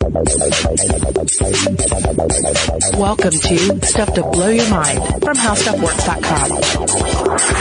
Welcome to Stuff to Blow Your Mind from HowStuffWorks.com.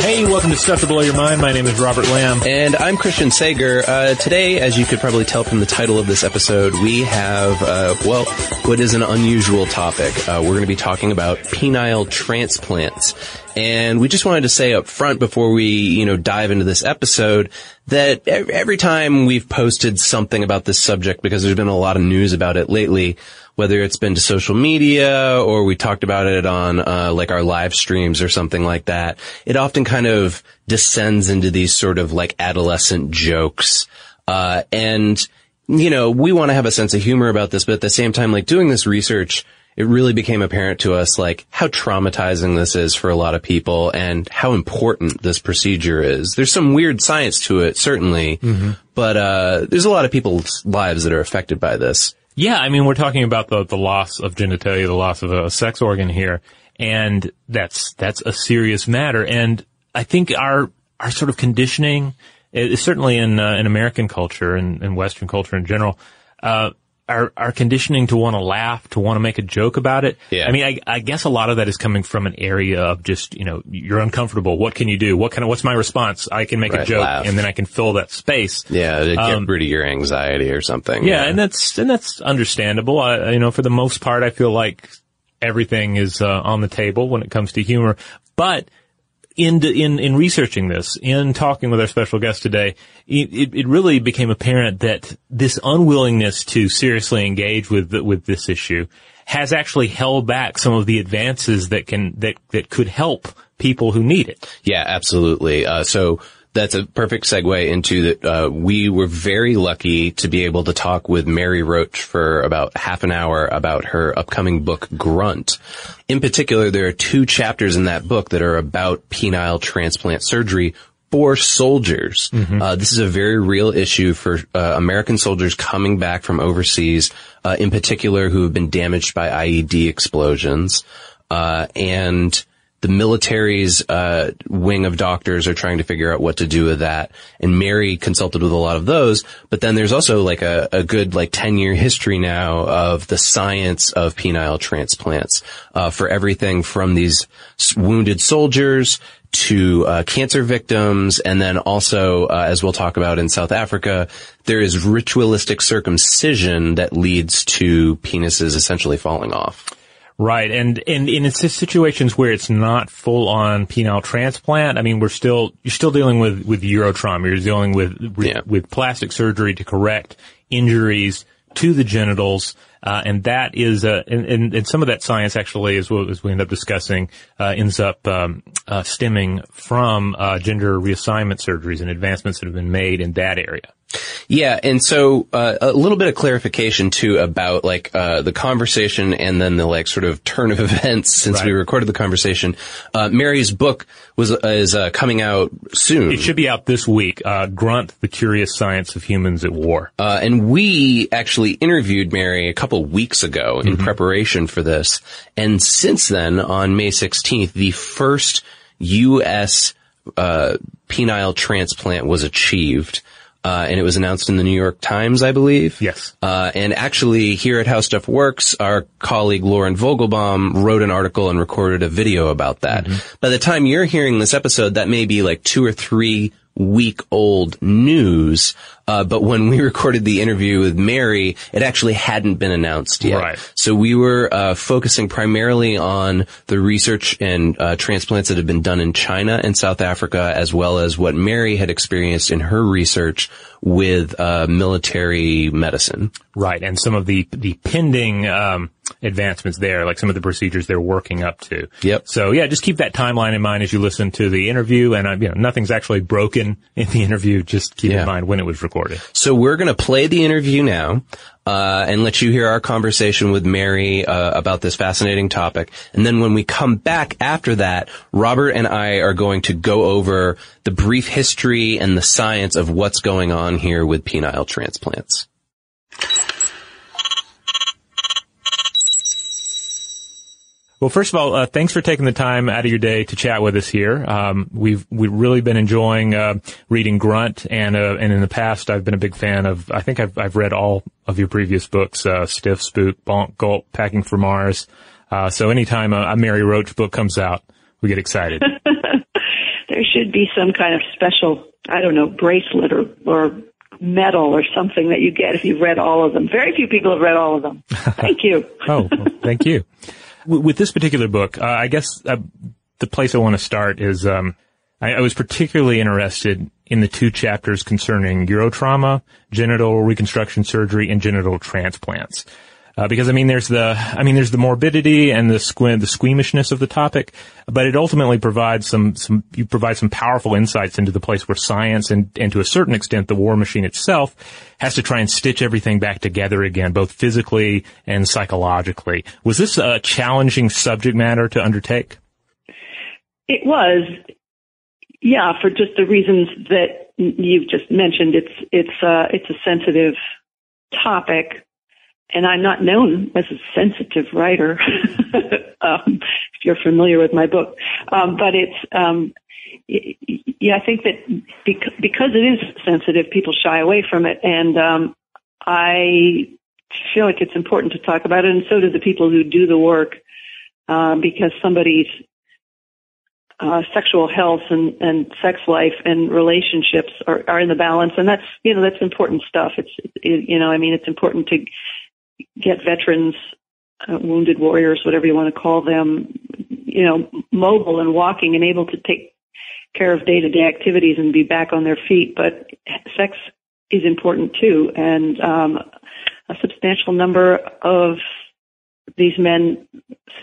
Hey, welcome to Stuff to Blow Your Mind. My name is Robert Lamb. And I'm Christian Sager. Uh, today, as you could probably tell from the title of this episode, we have, uh, well, what is an unusual topic. Uh, we're going to be talking about penile transplants. And we just wanted to say up front before we, you know, dive into this episode that every time we've posted something about this subject, because there's been a lot of news about it lately, whether it's been to social media or we talked about it on, uh, like our live streams or something like that, it often kind of descends into these sort of like adolescent jokes. Uh, and, you know, we want to have a sense of humor about this, but at the same time, like doing this research, it really became apparent to us like how traumatizing this is for a lot of people and how important this procedure is. There's some weird science to it, certainly, mm-hmm. but uh, there's a lot of people's lives that are affected by this. Yeah, I mean, we're talking about the the loss of genitalia, the loss of a sex organ here, and that's that's a serious matter. And I think our our sort of conditioning, is certainly in uh, in American culture and, and Western culture in general. Uh, our, our conditioning to want to laugh, to want to make a joke about it. Yeah. I mean, I, I guess a lot of that is coming from an area of just, you know, you're uncomfortable. What can you do? What kind of, what's my response? I can make right, a joke laugh. and then I can fill that space. Yeah, to get um, rid of your anxiety or something. Yeah, yeah, and that's, and that's understandable. I, you know, for the most part, I feel like everything is uh, on the table when it comes to humor. But in, in, in researching this, in talking with our special guest today, it, it really became apparent that this unwillingness to seriously engage with, with this issue has actually held back some of the advances that can, that, that could help people who need it. Yeah, absolutely. Uh, so, that's a perfect segue into that. Uh, we were very lucky to be able to talk with Mary Roach for about half an hour about her upcoming book, Grunt. In particular, there are two chapters in that book that are about penile transplant surgery for soldiers. Mm-hmm. Uh, this is a very real issue for uh, American soldiers coming back from overseas, uh, in particular who have been damaged by IED explosions, uh, and the military's uh, wing of doctors are trying to figure out what to do with that. And Mary consulted with a lot of those. But then there's also like a, a good like 10 year history now of the science of penile transplants uh, for everything from these wounded soldiers to uh, cancer victims, and then also, uh, as we'll talk about in South Africa, there is ritualistic circumcision that leads to penises essentially falling off. Right, and and in it's situations where it's not full on penile transplant. I mean, we're still you're still dealing with with urotrauma. You're dealing with with, Yeah. with plastic surgery to correct injuries to the genitals. Uh, and that is, uh, and, and, and some of that science actually, is we as we end up discussing, uh, ends up um, uh, stemming from uh, gender reassignment surgeries and advancements that have been made in that area. Yeah, and so uh, a little bit of clarification too about like uh, the conversation and then the like sort of turn of events since we recorded the conversation. Uh, Mary's book was is uh, coming out soon. It should be out this week. Uh, Grunt: The Curious Science of Humans at War. Uh, and we actually interviewed Mary a couple weeks ago in preparation for this. And since then, on May 16th, the first U.S. Uh, penile transplant was achieved. Uh, and it was announced in the New York Times, I believe. Yes. Uh, and actually, here at How Stuff Works, our colleague Lauren Vogelbaum wrote an article and recorded a video about that. By the time you're hearing this episode, that may be like two or three week old news. Uh, but when we recorded the interview with Mary, it actually hadn't been announced yet. Right. So we were uh, focusing primarily on the research and uh, transplants that have been done in China and South Africa, as well as what Mary had experienced in her research with uh, military medicine. Right, and some of the the pending um, advancements there, like some of the procedures they're working up to. Yep. So yeah, just keep that timeline in mind as you listen to the interview, and uh, you know nothing's actually broken in the interview. Just keep Yeah. in mind when it was recorded. So we're going to play the interview now. Uh, and let you hear our conversation with Mary uh, about this fascinating topic. And then when we come back after that, Robert and I are going to go over the brief history and the science of what's going on here with penile transplants. Well, first of all, uh, thanks for taking the time out of your day to chat with us here. Um, we've we've really been enjoying uh, reading Grunt, and uh, and in the past, I've been a big fan of. I think I've I've read all of your previous books: uh, Stiff, Spook, Bonk, Gulp, Packing for Mars. Uh, so anytime a, a Mary Roach book comes out, we get excited. there should be some kind of special, I don't know, bracelet or, or medal or something that you get if you've read all of them. Very few people have read all of them. Thank you. Oh, well, thank you. With this particular book, uh, I guess uh, the place I want to start is um, I, I was particularly interested in the two chapters concerning urotrauma, genital reconstruction surgery, and genital transplants. Uh, because I mean, there's the, I mean, there's the morbidity and the sque- the squeamishness of the topic, but it ultimately provides some, some, you provide some powerful insights into the place where science and, and to a certain extent the war machine itself has to try and stitch everything back together again, both physically and psychologically. Was this a challenging subject matter to undertake? It was, yeah, for just the reasons that you've just mentioned. It's it's uh, it's a sensitive topic, and I'm not known as a sensitive writer. um, if you're familiar with my book, um, but it's um, yeah, I think that bec- because it is sensitive, people shy away from it, and um, I feel like it's important to talk about it, and so do the people who do the work, uh, because somebody's uh, sexual health and, and sex life and relationships are, are in the balance, and that's you know that's important stuff. It's it, you know I mean it's important to get veterans, uh, wounded warriors, whatever you want to call them, you know, mobile and walking and able to take care of day to day activities and be back on their feet. But sex is important too, and um, a substantial number of these men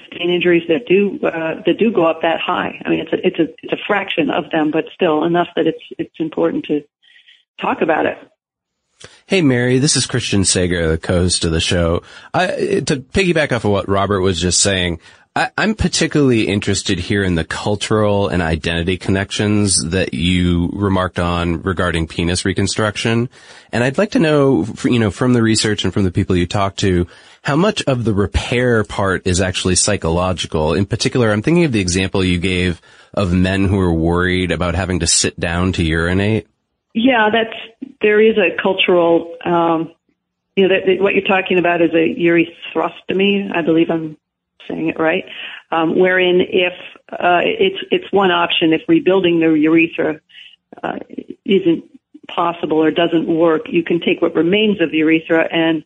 sustain injuries that do uh, that do go up that high. I mean, it's a it's a it's a fraction of them, but still enough that it's it's important to talk about it. Hey Mary, this is Christian Sager, the co-host of the show. I, to piggyback off of what Robert was just saying, I, I'm particularly interested here in the cultural and identity connections that you remarked on regarding penis reconstruction. And I'd like to know, you know, from the research and from the people you talk to, how much of the repair part is actually psychological. In particular, I'm thinking of the example you gave of men who are worried about having to sit down to urinate. Yeah, that's there is a cultural. Um, you know, that, that what you're talking about is a urethrostomy. I believe I'm saying it right, um, wherein if uh, it's it's one option if rebuilding the urethra uh, isn't possible or doesn't work, you can take what remains of the urethra and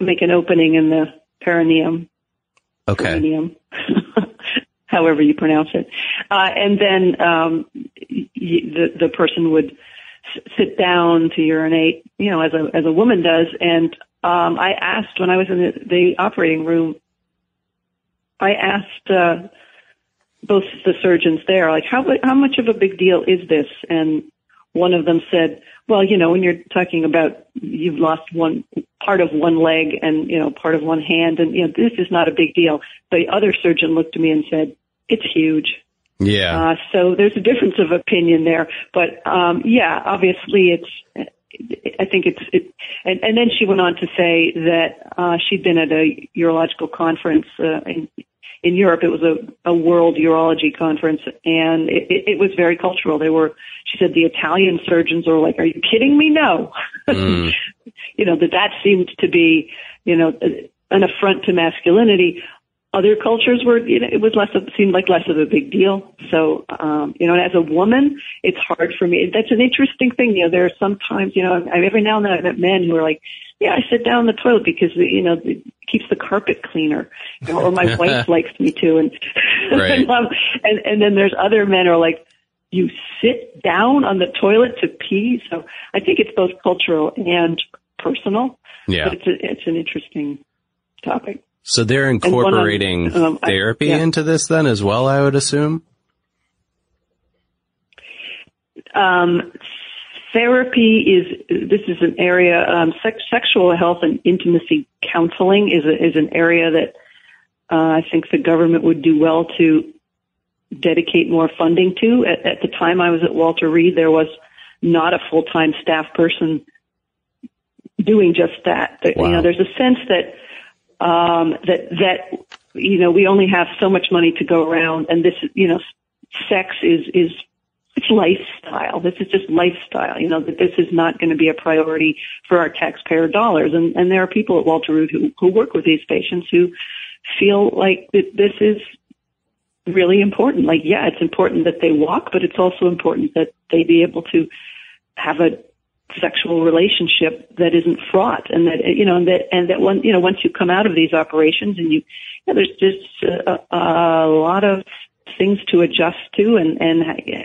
make an opening in the perineum. Okay. Perineum. However you pronounce it, uh, and then um, y- the the person would sit down to urinate, you know, as a as a woman does. And um, I asked when I was in the, the operating room, I asked uh, both the surgeons there, like, how how much of a big deal is this? And one of them said, well, you know, when you're talking about you've lost one part of one leg and you know part of one hand, and you know this is not a big deal. The other surgeon looked at me and said, it's huge. Yeah. Uh, so there's a difference of opinion there, but um, yeah, obviously it's. I think it's it, and, and then she went on to say that uh, she'd been at a urological conference uh, in in Europe. It was a, a world urology conference, and it, it, it was very cultural. They were, she said, the Italian surgeons were like, "Are you kidding me? No." Mm. you know that that seemed to be, you know, an affront to masculinity. Other cultures were, you know, it was less of, seemed like less of a big deal. So, um, you know, and as a woman, it's hard for me. That's an interesting thing. You know, there are sometimes, you know, I, every now and then I met men who are like, yeah, I sit down in the toilet because, you know, it keeps the carpet cleaner, you know, or my wife likes me to. And, Right. and, um, and, and then there's other men who are like, you sit down on the toilet to pee. So I think it's both cultural and personal, Yeah. but it's a, it's an interesting topic. So they're on- incorporating um, I- therapy yeah. into this then as well, I would assume? Um, therapy is this is an area. Um, sex, sexual health and intimacy counseling is a, is an area that uh, I think the government would do well to dedicate more funding to. At, at the time I was at Walter Reed, there was not a full time staff person doing just that. There- You know, there's a sense that um, that that you know we only have so much money to go around, and this you know sex is is it's lifestyle. This is just lifestyle. You know that this is not going to be a priority for our taxpayer dollars, and and there are people at Walter Reed who who work with these patients who feel like that this is really important. Like, yeah, it's important that they walk, but it's also important that they be able to have a sexual relationship that isn't fraught and that you know and that and that one you know once you come out of these operations and you, you know, there's just a, a lot of things to adjust to and and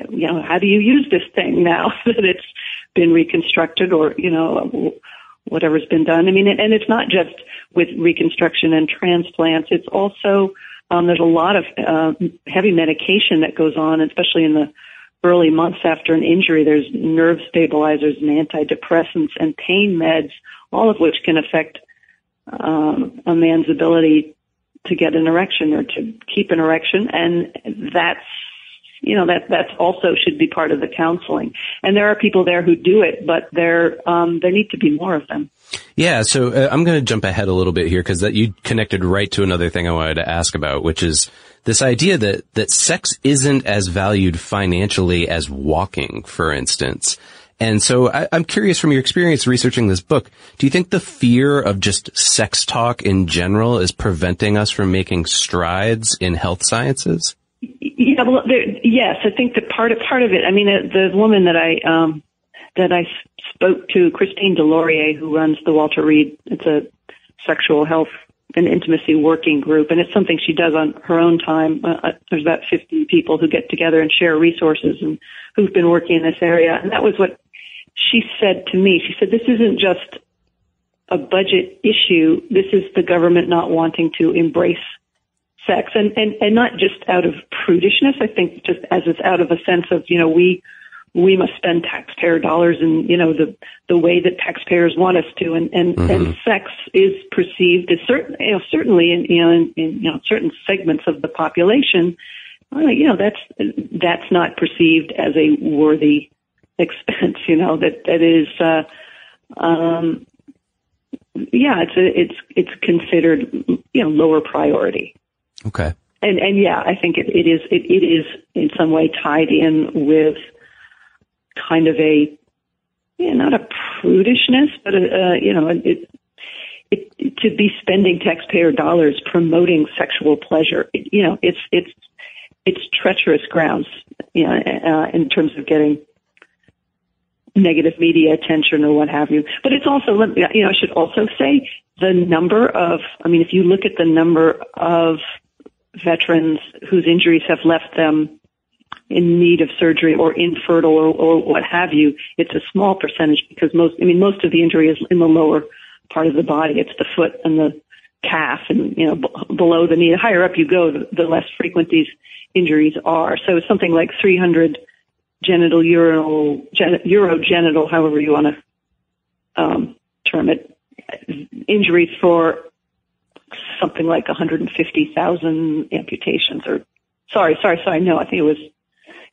you know how do you use this thing now that it's been reconstructed or you know whatever's been done? I mean and it's not just with reconstruction and transplants. It's also um, there's a lot of uh, heavy medication that goes on especially in the early months after an injury. There's nerve stabilizers and antidepressants and pain meds, all of which can affect um, a man's ability to get an erection or to keep an erection, and that's you know that that's also should be part of the counseling. And there are people there who do it, but there um, there need to be more of them. Yeah, so uh, I'm going to jump ahead a little bit here because that you connected right to another thing I wanted to ask about, which is this idea that that sex isn't as valued financially as walking, for instance. And so I, I'm curious from your experience researching this book, do you think the fear of just sex talk in general is preventing us from making strides in health sciences? Yeah, well, there, yes, I think that part of part of it. I mean, the, the woman that I um, that I spoke to, Christine Delorier, who runs the Walter Reed. It's a sexual health and intimacy working group, and it's something she does on her own time. Uh, there's about 50 people who get together and share resources and who've been working in this area, and that was what she said to me. She said, "This isn't just a budget issue. This is the government not wanting to embrace." sex and, and, and not just out of prudishness. I think just as it's out of a sense of, you know, we, we must spend taxpayer dollars in, you know, the, the way that taxpayers want us to. And, and, Mhm. and sex is perceived as certain, you know, certainly in, you know, in, in, you know, certain segments of the population, well, you know, that's, that's not perceived as a worthy expense, you know, that, that is, uh, um, yeah, it's a, it's it's considered you know lower priority. Okay. And and yeah, I think it, it is it, it is in some way tied in with kind of a yeah, not a prudishness, but a, uh, you know it it to be spending taxpayer dollars promoting sexual pleasure. It, You know, it's it's it's treacherous grounds. You know, uh, in terms of getting negative media attention or what have you. But it's also, you know, I should also say the number of. I mean, if you look at the number of veterans whose injuries have left them in need of surgery or infertile or, or what have you, it's a small percentage because most, I mean, most of the injury is in the lower part of the body. It's the foot and the calf and, you know, b- below the knee. The higher up you go, the, the less frequent these injuries are. So something like 300 genital urinal, gen, urogenital, however you want to um, term it, injuries for something like 150,000 amputations or sorry, sorry, sorry. No, I think it was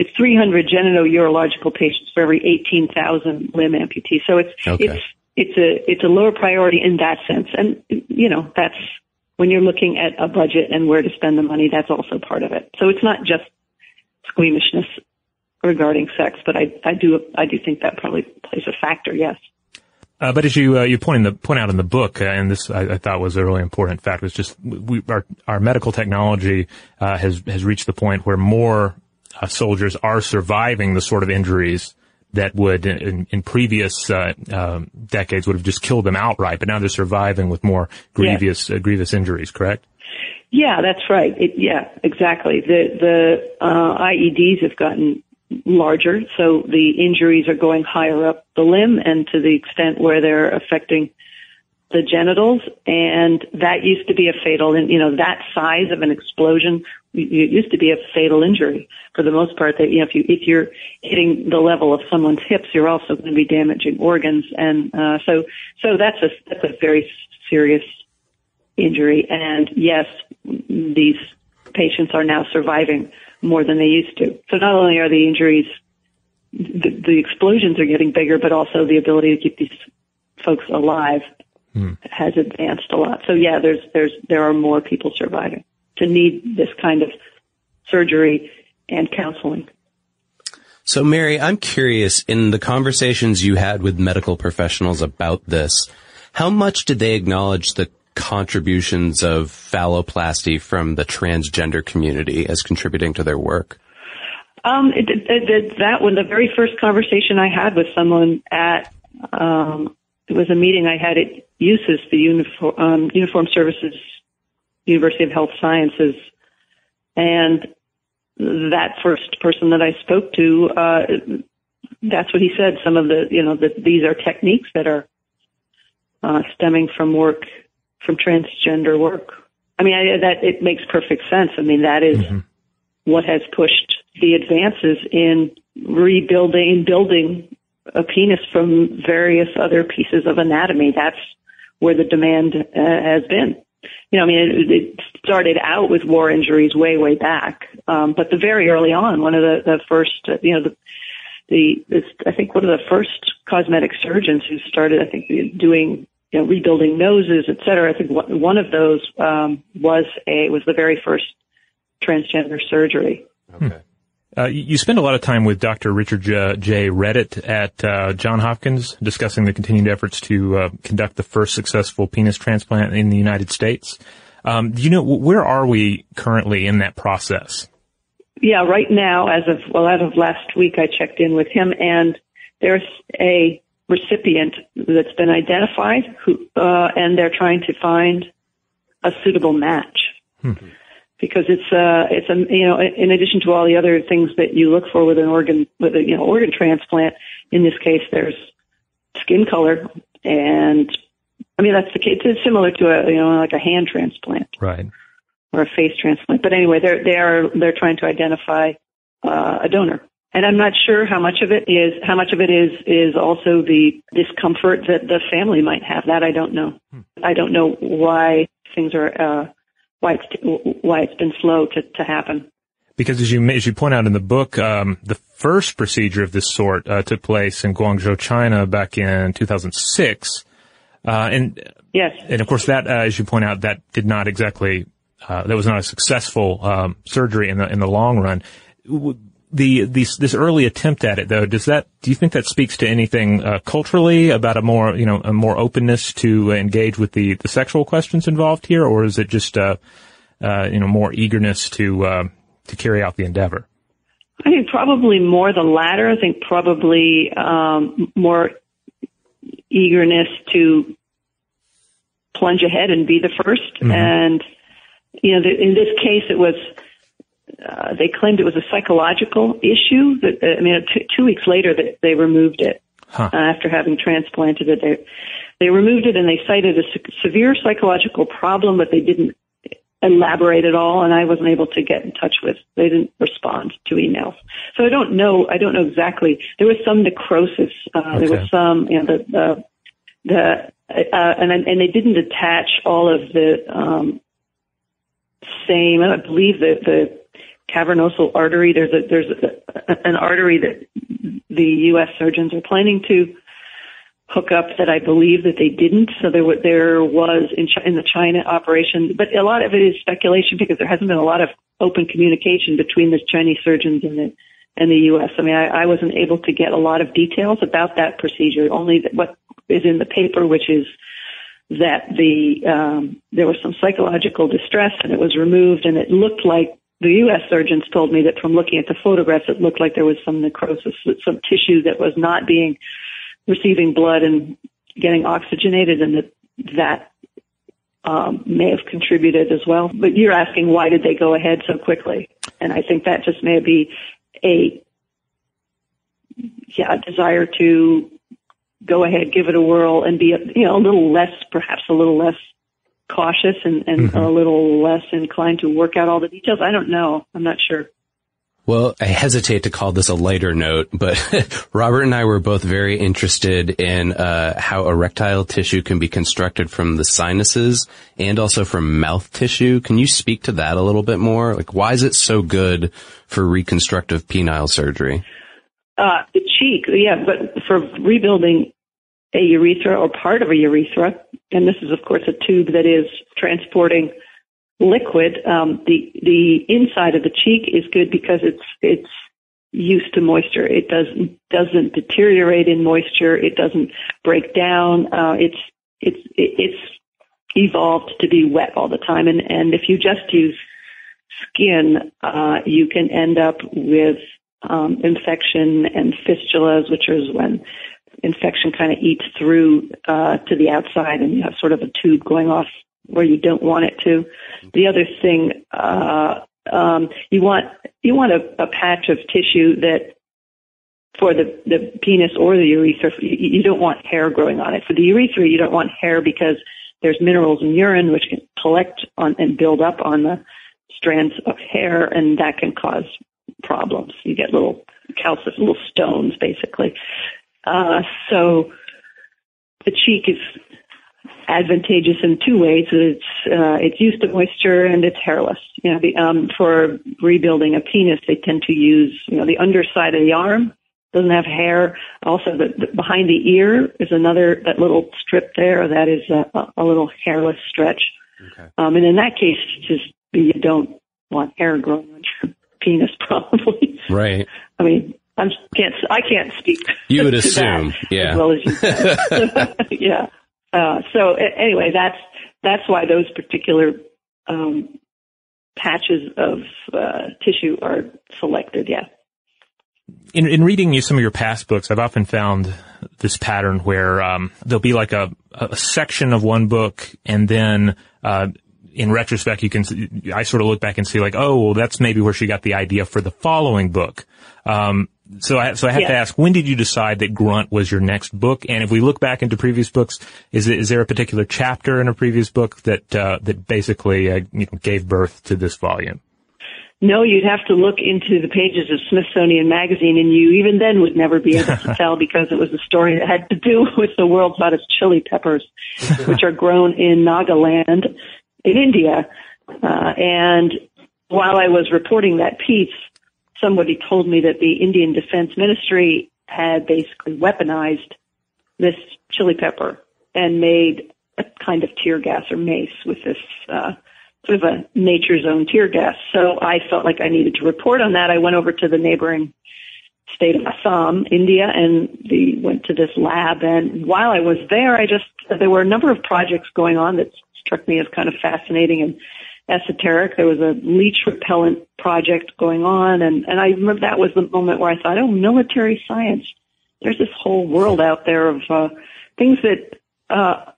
it's 300 genito-urological patients for every 18,000 limb amputees. So it's okay. it's it's a it's a lower priority in that sense, and you know that's when you're looking at a budget and where to spend the money. That's also part of it. So it's not just squeamishness regarding sex, but I I do I do think that probably plays a factor. Yes. Uh, but as you uh, you point in the point out in the book, uh, and this I, I, thought was a really important fact, was just we, our our medical technology uh, has has reached the point where more uh, soldiers are surviving the sort of injuries that would in, in previous uh, um, decades would have just killed them outright, but now they're surviving with more grievous grievous injuries. Correct? Yeah, that's right. It, yeah, exactly. The the IEDs have gotten larger, so the injuries are going higher up the limb and to the extent where they're affecting the genitals, and that used to be a fatal, and you know that size of an explosion it used to be a fatal injury for the most part. That you know if you if you're hitting the level of someone's hips, you're also going to be damaging organs, and uh, so so that's a that's a very serious injury. And yes, these patients are now surviving more than they used to. So not only are the injuries, the, the explosions are getting bigger, but also the ability to keep these folks alive hmm. has advanced a lot. So yeah, there's there's there are more people surviving to need this kind of surgery and counseling. So Mary, I'm curious in the conversations you had with medical professionals about this, how much did they acknowledge the contributions of phalloplasty from the transgender community as contributing to their work? Um, it, it, it, that one, the very first conversation I had with someone at, um, it was a meeting I had at USUHS, the Uniform, um, Uniform Services University of Health Sciences, and that first person that I spoke to, uh, that's what he said. Some of the, you know, that these are techniques that are uh, stemming from work from transgender work. I mean, I, that it makes perfect sense. I mean, that is mm-hmm. what has pushed the advances in rebuilding, building a penis from various other pieces of anatomy. That's where the demand uh, has been. You know, I mean, it, it started out with war injuries way, way back, um, but the very early on, one of the, the first, uh, you know, the the this, I think one of the first cosmetic surgeons who started, I think, doing you know, rebuilding noses, et cetera. I think one of those um, was a was the very first transgender surgery. Okay. Uh, you spend a lot of time with Dr. Richard J. J. Redett at uh, John Hopkins discussing the continued efforts to uh, conduct the first successful penis transplant in the United States. Um, do you know where are we currently in that process? Yeah, right now, as of well, as of last week, I checked in with him, and there's a recipient that's been identified who, uh, and they're trying to find a suitable match. Hmm. Because it's uh it's a you know in addition to all the other things that you look for with an organ with a you know organ transplant in this case there's skin color and I mean that's the case it's similar to a you know like a hand transplant right or a face transplant but anyway they're they are they're trying to identify uh, a donor and I'm not sure how much of it is how much of it is is also the discomfort that the family might have. That I don't know. Hmm. I don't know why things are uh, why it's why it's been slow to to happen. Because as you as you point out in the book, um, the first procedure of this sort uh, took place in Guangzhou, China, back in 2006, uh, and yes, and of course that, uh, as you point out, that did not exactly uh, that was not a successful um, surgery in the in the long run the these, this early attempt at it, though, does that do you think that speaks to anything uh, culturally about a more you know a more openness to engage with the, the sexual questions involved here, or is it just uh, uh, you know more eagerness to uh, to carry out the endeavor? I think probably more the latter. I think probably um, more eagerness to plunge ahead and be the 1st Mhm. And you know, the, in this case, it was uh, they claimed it was a psychological issue. That uh, I mean, t- two weeks later, that they removed it Huh. uh, after having transplanted it. They they removed it and they cited a se- severe psychological problem, but they didn't elaborate at all. And I wasn't able to get in touch with. They didn't respond to emails, so I don't know. I don't know exactly. There was some necrosis. Uh, There was some, you know, the the, the uh, and and they didn't attach all of the um, same. I believe that the cavernosal artery. There's a there's a, an artery that the U.S. surgeons are planning to hook up that I believe that they didn't. So there wa- there was in in the China operation, but a lot of it is speculation because there hasn't been a lot of open communication between the Chinese surgeons and the and the U.S. I mean, I, I wasn't able to get a lot of details about that procedure. Only what is in the paper, which is that the um, there was some psychological distress and it was removed, and it looked like the U.S. surgeons told me that from looking at the photographs, it looked like there was some necrosis, some tissue that was not being receiving blood and getting oxygenated, and that that um, may have contributed as well. But you're asking why did they go ahead so quickly? And I think that just may be a yeah a desire to go ahead, give it a whirl, and be you know a little less, perhaps a little less cautious and, and a little less inclined to work out all the details. I don't know. I'm not sure. Well, I hesitate to call this a lighter note, but Robert and I were both very interested in uh, how erectile tissue can be constructed from the sinuses and also from mouth tissue. Can you speak to that a little bit more? Like, why is it so good for reconstructive penile surgery? Uh, the cheek, yeah, but for rebuilding a urethra or part of a urethra, and this is of course a tube that is transporting liquid. Um, the the inside of the cheek is good because it's it's used to moisture. It doesn't doesn't deteriorate in moisture. It doesn't break down. Uh, it's it's it's evolved to be wet all the time. And and if you just use skin, uh, you can end up with um, infection and fistulas, which is when infection kind of eats through uh, to the outside, and you have sort of a tube going off where you don't want it to. The other thing, uh, um, you want you want a, a patch of tissue that for the the penis or the urethra, you, you don't want hair growing on it. For the urethra, you don't want hair because there's minerals in urine which can collect on and build up on the strands of hair, and that can cause problems. You get little calcium, little stones, basically. Uh, so the cheek is advantageous in two ways. It's uh, it's used to moisture and it's hairless. You know, the, um, for rebuilding a penis, they tend to use you know the underside of the arm doesn't have hair. Also, the, the behind the ear is another that little strip there that is a, a little hairless stretch. Um, and in that case, just you don't want hair growing on your penis, probably. Right. I mean, I can't I can't speak. You would assume, yeah. as well as you yeah. Uh, so anyway, that's that's why those particular um, patches of uh, tissue are selected. Yeah. in, in reading you some of your past books, I've often found this pattern where um, there'll be like a, a section of one book, and then uh, in retrospect, you can s- I sort of look back and see like, oh, well, that's maybe where she got the idea for the following book. Um, so I so I have to ask, when did you decide that Grunt was your next book? And if we look back into previous books, is it, is there a particular chapter in a previous book that uh, that basically uh, you know, gave birth to this volume? No, you'd have to look into the pages of Smithsonian Magazine, and you even then would never be able to tell because it was a story that had to do with the world's hottest chili peppers, which are grown in Nagaland in India. Uh, and while I was reporting that piece, somebody told me that the Indian Defense Ministry had basically weaponized this chili pepper and made a kind of tear gas or mace with this uh, sort of a nature's own tear gas. So I felt like I needed to report on that. I went over to the neighboring state of Assam, India, and the, went to this lab. And while I was there, I just, there were a number of projects going on that struck me as kind of fascinating and esoteric. There was a leech repellent project going on. And, and I remember that was the moment where I thought, oh, military science. There's this whole world out there of, uh, things that, uh,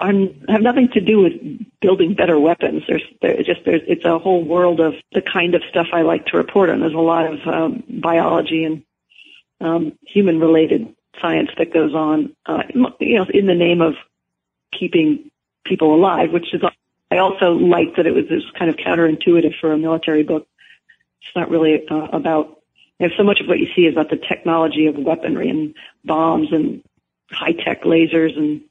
are, have nothing to do with building better weapons. There's, there's just there's it's a whole world of the kind of stuff I like to report on. There's a lot of um, biology and um, human related science that goes on, uh, you know, in the name of keeping people alive, which is, I also liked that it was, it was kind of counterintuitive for a military book. It's not really uh, about, know, so much of what you see is about the technology of weaponry and bombs and high tech lasers and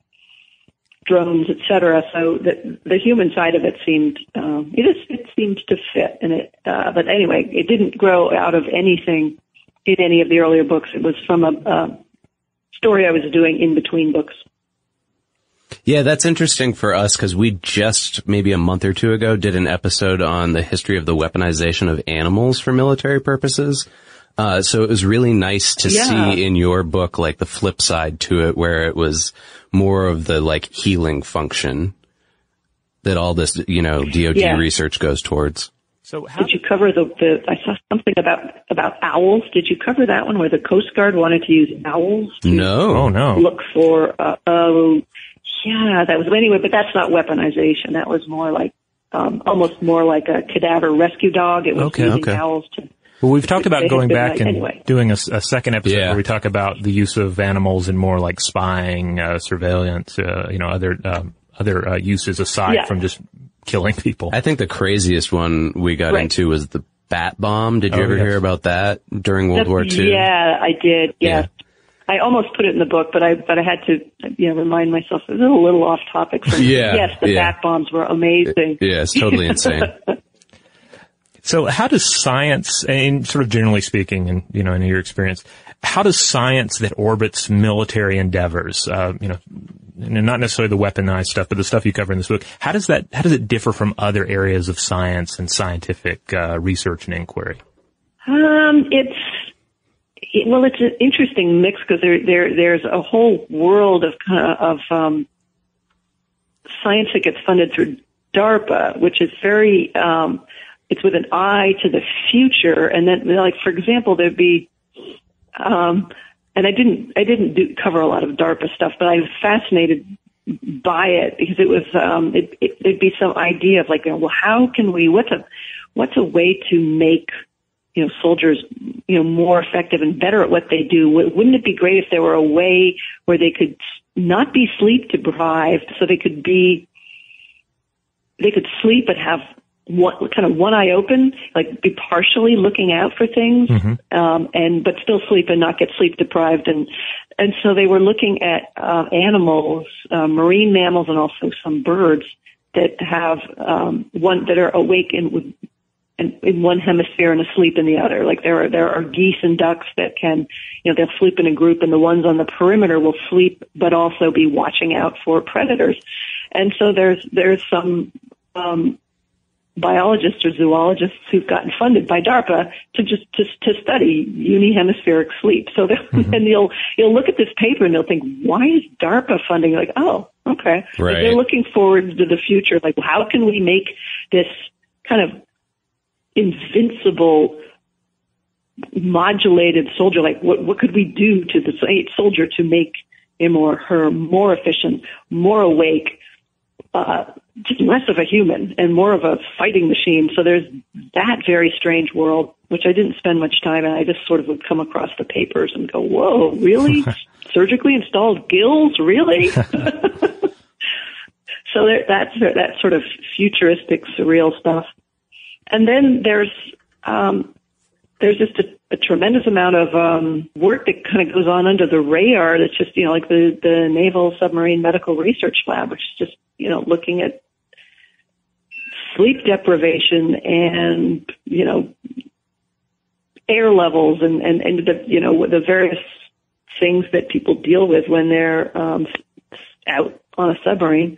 drones, et cetera. So the, the human side of it seemed, uh, it, is, it seemed to fit. And it, uh, but anyway, it didn't grow out of anything in any of the earlier books. It was from a, a story I was doing in between books. Yeah, that's interesting for us because we just maybe a month or two ago did an episode on the history of the weaponization of animals for military purposes. Uh, so it was really nice to Yeah. see in your book like the flip side to it where it was more of the like healing function that all this, you know, DOD Yeah. research goes towards. So how Did you cover the, the, I saw something about, about owls. Did you cover that one where the Coast Guard wanted to use owls to No. Oh no. look for, uh, oh, yeah, that was, anyway, but that's not weaponization. That was more like, um, almost more like a cadaver rescue dog. It was Okay, using okay. owls to, Well, we've talked about going they- back and anyway. doing a second episode Yeah. where we talk about the use of animals in more like spying, uh, surveillance, uh, you know, other um, other uh, uses aside Yeah. from just killing people. I think the craziest one we got Right. into was the bat bomb. Did you Oh, ever yes. hear about that during World That's- War II? Yeah, I did. Yes. I almost put it in the book, but I but I had to you know remind myself it was a little off topic. For me. Yeah, Yes, the yeah. bat bombs were amazing. Yeah, it's totally insane. So how does science, and sort of generally speaking, and you know, in your experience, how does science that orbits military endeavors, uh, you know, and not necessarily the weaponized stuff, but the stuff you cover in this book, how does that, how does it differ from other areas of science and scientific uh, research and inquiry? Um, it's it, well, it's an interesting mix because there there there's a whole world of kind of, um, science that gets funded through DARPA, which is very um, it's with an eye to the future. And then, like for example, there'd be um, and I didn't I didn't do, cover a lot of DARPA stuff, but I was fascinated by it because it was um, it, it, it'd be some idea of like, well, how can we what's a what's a way to make you know soldiers you know more effective and better at what they do? Wouldn't it be great if there were a way where they could not be sleep deprived, so they could be they could sleep but have one kind of one eye open, like be partially looking out for things, um, and but still sleep and not get sleep deprived. And and so they were looking at uh, animals, uh, marine mammals, and also some birds that have um, one that are awake in with in, in one hemisphere and asleep in the other. Like there are there are geese and ducks that can, you know, they'll sleep in a group, and the ones on the perimeter will sleep, but also be watching out for predators. And so there's there's some um, biologists or zoologists who've gotten funded by DARPA to just to, to study unihemispheric sleep. So then and you'll you'll look at this paper and they'll think, why is DARPA funding? Like, oh, okay. Like they're looking forward to the future. Like, how can we make this kind of invincible modulated soldier. Like what what could we do to the soldier to make him or her more efficient more awake uh just less of a human and more of a fighting machine? So there's that very strange world which I didn't spend much time in. I just sort of would come across the papers and go whoa really? Surgically installed gills? Really? So there, that's that sort of futuristic surreal stuff and then there's um, there's just a, a tremendous amount of um, work that kind of goes on under the radar. That's just you know like the the Naval Submarine Medical Research Lab, which is just you know looking at sleep deprivation and you know air levels and and and the you know the various things that people deal with when they're um, out on a submarine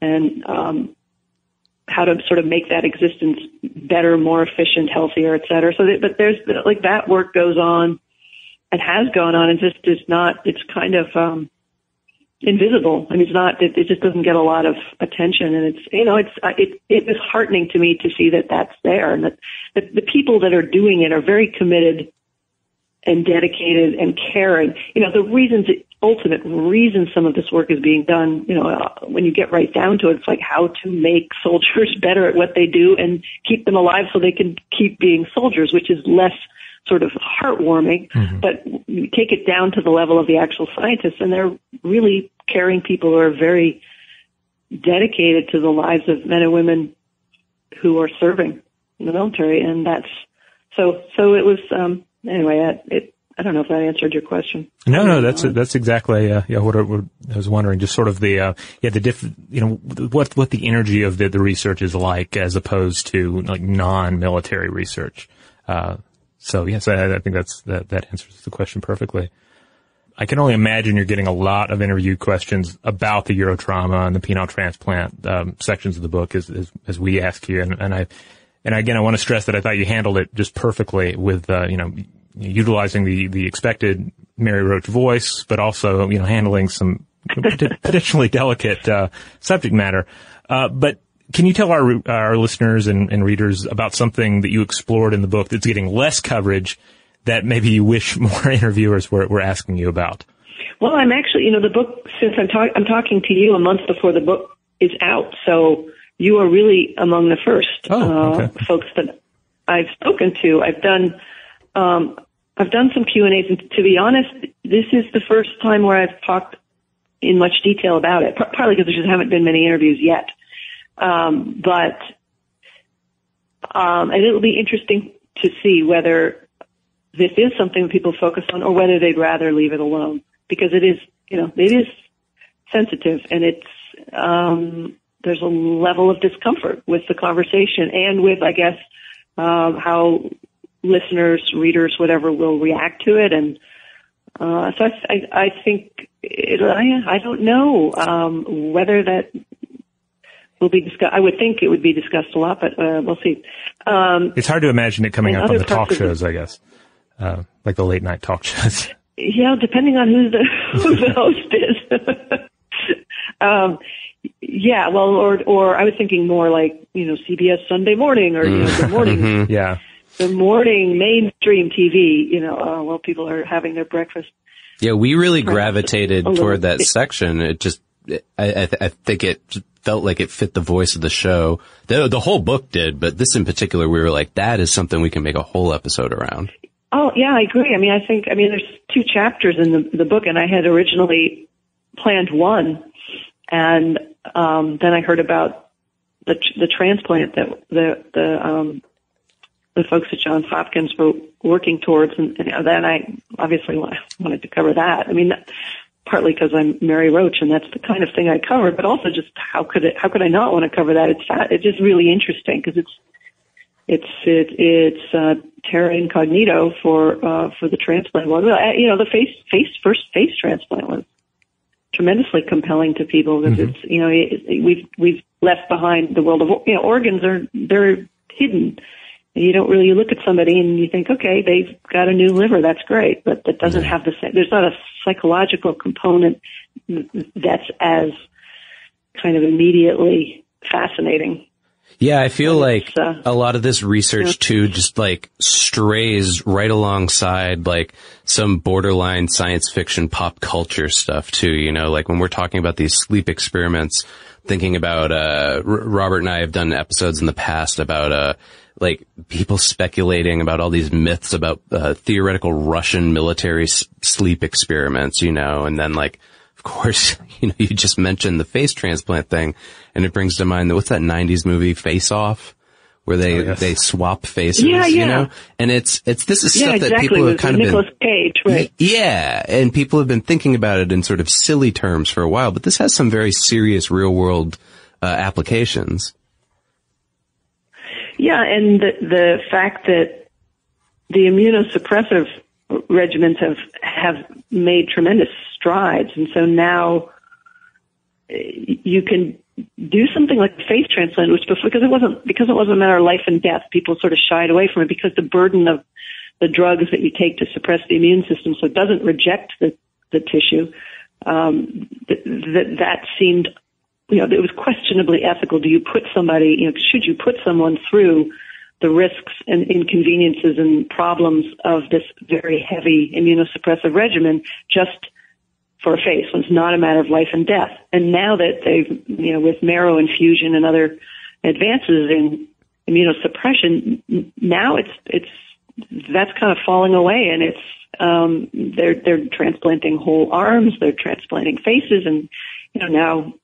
and um, how to sort of make that existence better, more efficient, healthier, et cetera. So, that, but there's like that work goes on and has gone on and just is not, it's kind of, um, invisible. I mean, it's not, it, it just doesn't get a lot of attention and it's, you know, it's, it, it is heartening to me to see that that's there and that, that the people that are doing it are very committed and dedicated and caring. You know, the reasons, ultimate reason some of this work is being done, you know, uh, when you get right down to it, it's like how to make soldiers better at what they do and keep them alive so they can keep being soldiers, which is less sort of heartwarming, mm-hmm. but you take it down to the level of the actual scientists and they're really caring people who are very dedicated to the lives of men and women who are serving in the military. And that's, so, so it was, um, anyway, it, I don't know if that answered your question. No, no, that's that's exactly uh, yeah what I, what I, was wondering. Just sort of the uh, yeah the diff you know what what the energy of the, the research is like as opposed to like non-military research. Uh, so yes, I, I, think that's that that answers the question perfectly. I can only imagine you're getting a lot of interview questions about the urotrauma and the penile transplant um, sections of the book as, as, as we ask you, and, and I and again I want to stress that I thought you handled it just perfectly with uh, you know utilizing the, the expected Mary Roach voice, but also, you know, handling some potentially delicate, uh, subject matter. Uh, but can you tell our, our listeners and, and readers about something that you explored in the book that's getting less coverage that maybe you wish more interviewers were, were asking you about? Well, I'm actually, you know, the book, since I'm, talk, I'm talking to you a month before the book is out, so you are really among the first oh, okay. uh, folks that I've spoken to. I've done um, I've done some Q and A's, and to be honest, this is the first time where I've talked in much detail about it. Partly because there just haven't been many interviews yet, um, but um, and it'll be interesting to see whether this is something people focus on, or whether they'd rather leave it alone because it is, you know, it is sensitive, and it's um, there's a level of discomfort with the conversation and with, I guess, um, how listeners, readers, whatever, will react to it. And uh, so I, I, I think it, I, I don't know um, whether that will be discussed. I would think it would be discussed a lot, but uh, we'll see. Um, it's hard to imagine it coming up on the talk shows, the, I guess, uh, like the late night talk shows. Yeah, depending on who the who the host is. um, yeah, well, or or I was thinking more like you know CBS Sunday Morning or you know Good Morning. Mm-hmm. Yeah the morning mainstream TV, you know, uh, while people are having their breakfast. Yeah, we really gravitated toward that section. It just, I, I, th- I, think it felt like it fit the voice of the show. The, the whole book did, but this in particular, we were like, that is something we can make a whole episode around. Oh yeah, I agree. I mean, I think, I mean, there's two chapters in the, the book and I had originally planned one and, um, then I heard about the, the transplant that the, the, um, the folks at Johns Hopkins were working towards, and, and then I obviously wanted to cover that. I mean, partly because I'm Mary Roach, and that's the kind of thing I cover, but also just how could it? How could I not want to cover that? It's it's just really interesting because it's it's it, it's uh, terra incognito for uh, for the transplant. Well, you know, the face face first face transplant was tremendously compelling to people because mm-hmm. it's you know it, it, we've we've left behind the world of you know organs are they're hidden you don't really you look at somebody and you think, okay, they've got a new liver, that's great, but that doesn't have the same. There's not a psychological component that's as kind of immediately fascinating. Yeah, I feel like uh, a lot of this research too just like strays right alongside like some borderline science fiction pop culture stuff too, you know, like when we're talking about these sleep experiments, thinking about, uh, R- Robert and I have done episodes in the past about, uh, like people speculating about all these myths about uh, theoretical Russian military s- sleep experiments, you know, and then like, of course, you know, you just mentioned the face transplant thing, and it brings to mind that what's that '90s movie Face Off, where they oh, yes. they swap faces, yeah, yeah. you know, and it's it's this is yeah, stuff exactly. that people have kind of Nicolas been Cage, right? Yeah, and people have been thinking about it in sort of silly terms for a while, but this has some very serious real world uh, applications. Yeah, and the, the fact that the immunosuppressive regimens have have made tremendous strides, and so now you can do something like face transplant, which before, because it wasn't because it wasn't a matter of life and death, people sort of shied away from it because the burden of the drugs that you take to suppress the immune system, so it doesn't reject the the tissue. Um, that, that that seemed, you know, it was questionably ethical. Do you put somebody, you know, should you put someone through the risks and inconveniences and problems of this very heavy immunosuppressive regimen just for a face when it's not a matter of life and death. And now that they've, you know, with marrow infusion and other advances in immunosuppression, now it's, it's, that's kind of falling away and it's, um, they're, they're transplanting whole arms, they're transplanting faces and, you know, now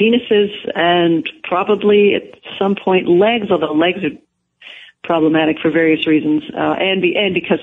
penises and probably at some point legs, although legs are problematic for various reasons, uh, and be, and because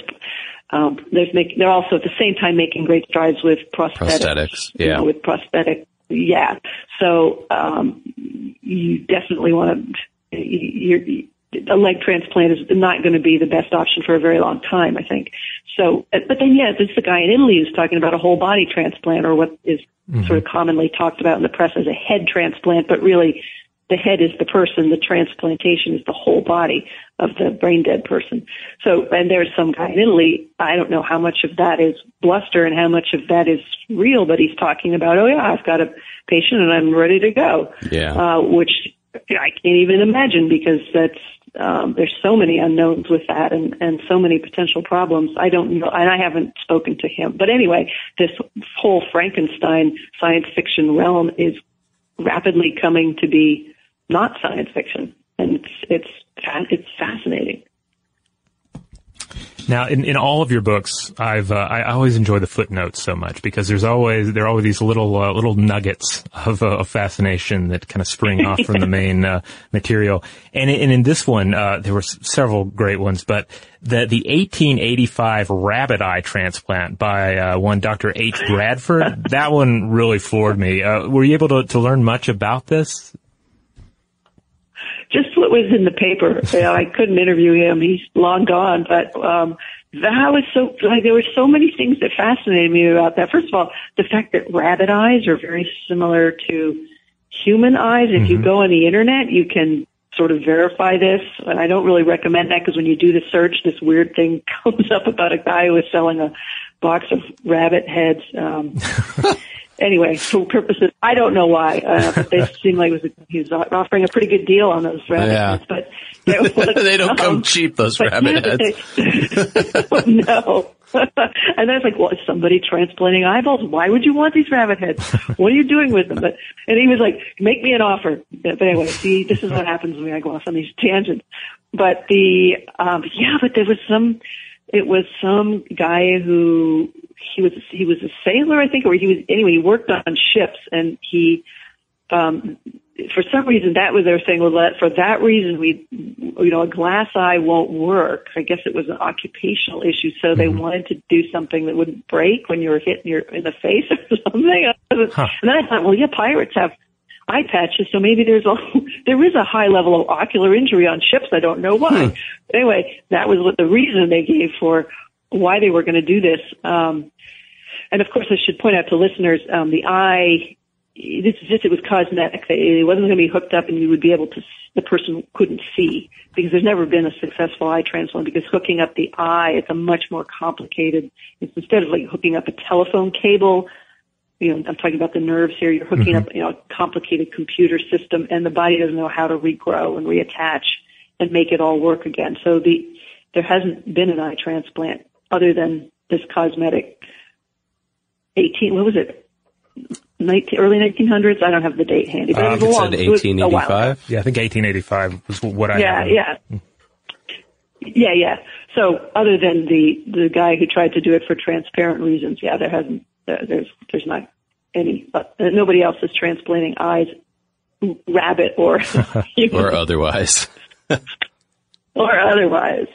um, they're make, they're also at the same time making great strides with prosthetics. Prosthetics, yeah. You know, with prosthetic, yeah. So um, you definitely want to. You're, a leg transplant is not going to be the best option for a very long time, I think. So, but then, yeah, this is the guy in Italy who's talking about a whole body transplant, or what is mm-hmm. sort of commonly talked about in the press as a head transplant, but really the head is the person, the transplantation is the whole body of the brain dead person. So, and there's some guy in Italy, I don't know how much of that is bluster and how much of that is real, but he's talking about, oh yeah, I've got a patient and I'm ready to go. Yeah. Uh, which I can't even imagine because that's um, there's so many unknowns with that and, and so many potential problems. I don't know, and I haven't spoken to him. But anyway, this whole Frankenstein science fiction realm is rapidly coming to be not science fiction, and it's it's it's fascinating. Now, in, in all of your books, I've uh, I always enjoy the footnotes so much because there's always there are always these little uh, little nuggets of, uh, of fascination that kind of spring off from the main uh, material. And, and in this one, uh, there were several great ones, but the the 1885 rabbit eye transplant by uh, one Dr. H. Bradford, that one really floored me. were you able to, to learn much about this? What was in the paper. You know, I couldn't interview him; he's long gone. But um, that was so like there were so many things that fascinated me about that. First of all, the fact that rabbit eyes are very similar to human eyes. If mm-hmm. you go on the internet, you can sort of verify this. And I don't really recommend that because when you do the search, this weird thing comes up about a guy who was selling a box of rabbit heads. Um, anyway, for purposes, I don't know why, uh, but they seemed like it was a, he was offering a pretty good deal on those rabbit yeah. heads. But they don't um, come cheap. Those rabbit heads. They, no. and then was like, well, is somebody transplanting eyeballs? Why would you want these rabbit heads? What are you doing with them? But and he was like, make me an offer. But anyway, see, this is what happens when I go off on these tangents. But the um yeah, but there was some it was some guy who he was he was a sailor, I think, or he was anyway. He worked on ships, and he um, for some reason that was their thing. Well, that for that reason, we you know a glass eye won't work. I guess it was an occupational issue, so they mm-hmm. wanted to do something that wouldn't break when you were hit in your in the face or something. Huh. And then I thought, well, yeah, pirates have eye patches, so maybe there's a there is a high level of ocular injury on ships. I don't know why. Hmm. Anyway, that was what the reason they gave for why they were going to do this. Um, and of course, I should point out to listeners, um, the eye. This is just it was cosmetic. It wasn't going to be hooked up, and you would be able to. The person couldn't see because there's never been a successful eye transplant. Because hooking up the eye, it's a much more complicated. It's instead of like hooking up a telephone cable you know, I'm talking about the nerves here. You're hooking mm-hmm. up, you know, a complicated computer system and the body doesn't know how to regrow and reattach and make it all work again. So the, there hasn't been an eye transplant other than this cosmetic 18, what was it? 19, early 1900s. I don't have the date handy, but um, it was a long, it 1885. Yeah, I think 1885 was what I. Yeah, yeah, yeah, yeah. So other than the the guy who tried to do it for transparent reasons, yeah, there hasn't there's there's not any uh, nobody else is transplanting eyes, rabbit or or otherwise, or otherwise.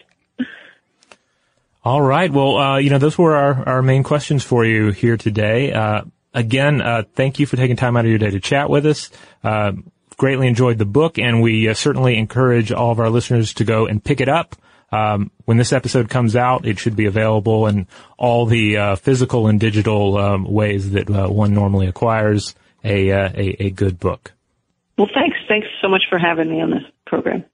All right. Well, uh, you know, those were our, our main questions for you here today. Uh, again, uh, thank you for taking time out of your day to chat with us. Uh, greatly enjoyed the book, and we uh, certainly encourage all of our listeners to go and pick it up. Um, when this episode comes out, it should be available in all the uh, physical and digital um, ways that uh, one normally acquires a, uh, a, a good book. Well, thanks. Thanks so much for having me on this program.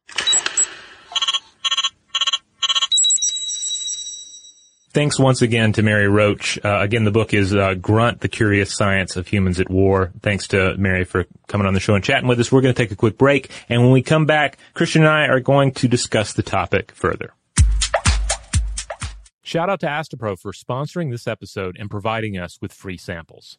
Thanks once again to Mary Roach. Uh, again, the book is uh, Grunt, The Curious Science of Humans at War. Thanks to Mary for coming on the show and chatting with us. We're going to take a quick break, and when we come back, Christian and I are going to discuss the topic further. Shout out to Astepro for sponsoring this episode and providing us with free samples.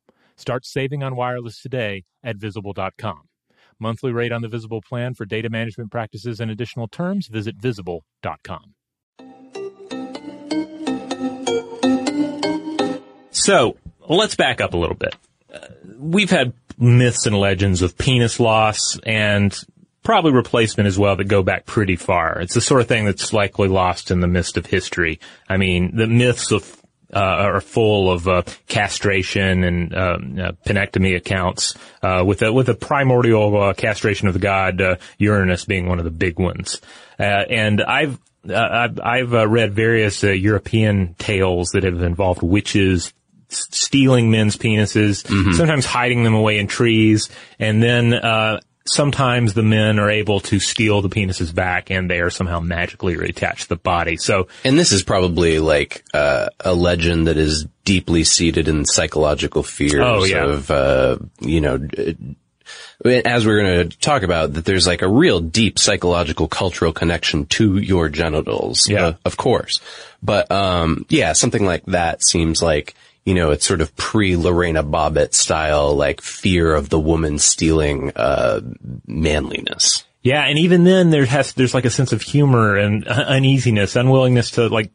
Start saving on wireless today at visible.com. Monthly rate on the Visible plan for data management practices and additional terms, visit visible.com. So let's back up a little bit. Uh, we've had myths and legends of penis loss and probably replacement as well that go back pretty far. It's the sort of thing that's likely lost in the mist of history. I mean, the myths of uh, are full of uh, castration and um, uh, penectomy accounts, uh, with a with a primordial uh, castration of the god uh, Uranus being one of the big ones. and I've I've, I've read various European tales that have involved witches stealing men's penises, mm-hmm. sometimes hiding them away in trees, and then sometimes the men are able to steal the penises back and they are somehow magically reattached to the body. So, and this is probably like uh, a legend that is deeply seated in psychological fears oh, yeah. of, uh, you know, as we're going to talk about, that there's like a real deep psychological cultural connection to your genitals. Yeah. Uh, of course. But, um, yeah, something like that seems like, you know, it's sort of pre Lorena Bobbitt style, like fear of the woman stealing, uh, manliness. Yeah, and even then there has there's like a sense of humor and uneasiness, unwillingness to like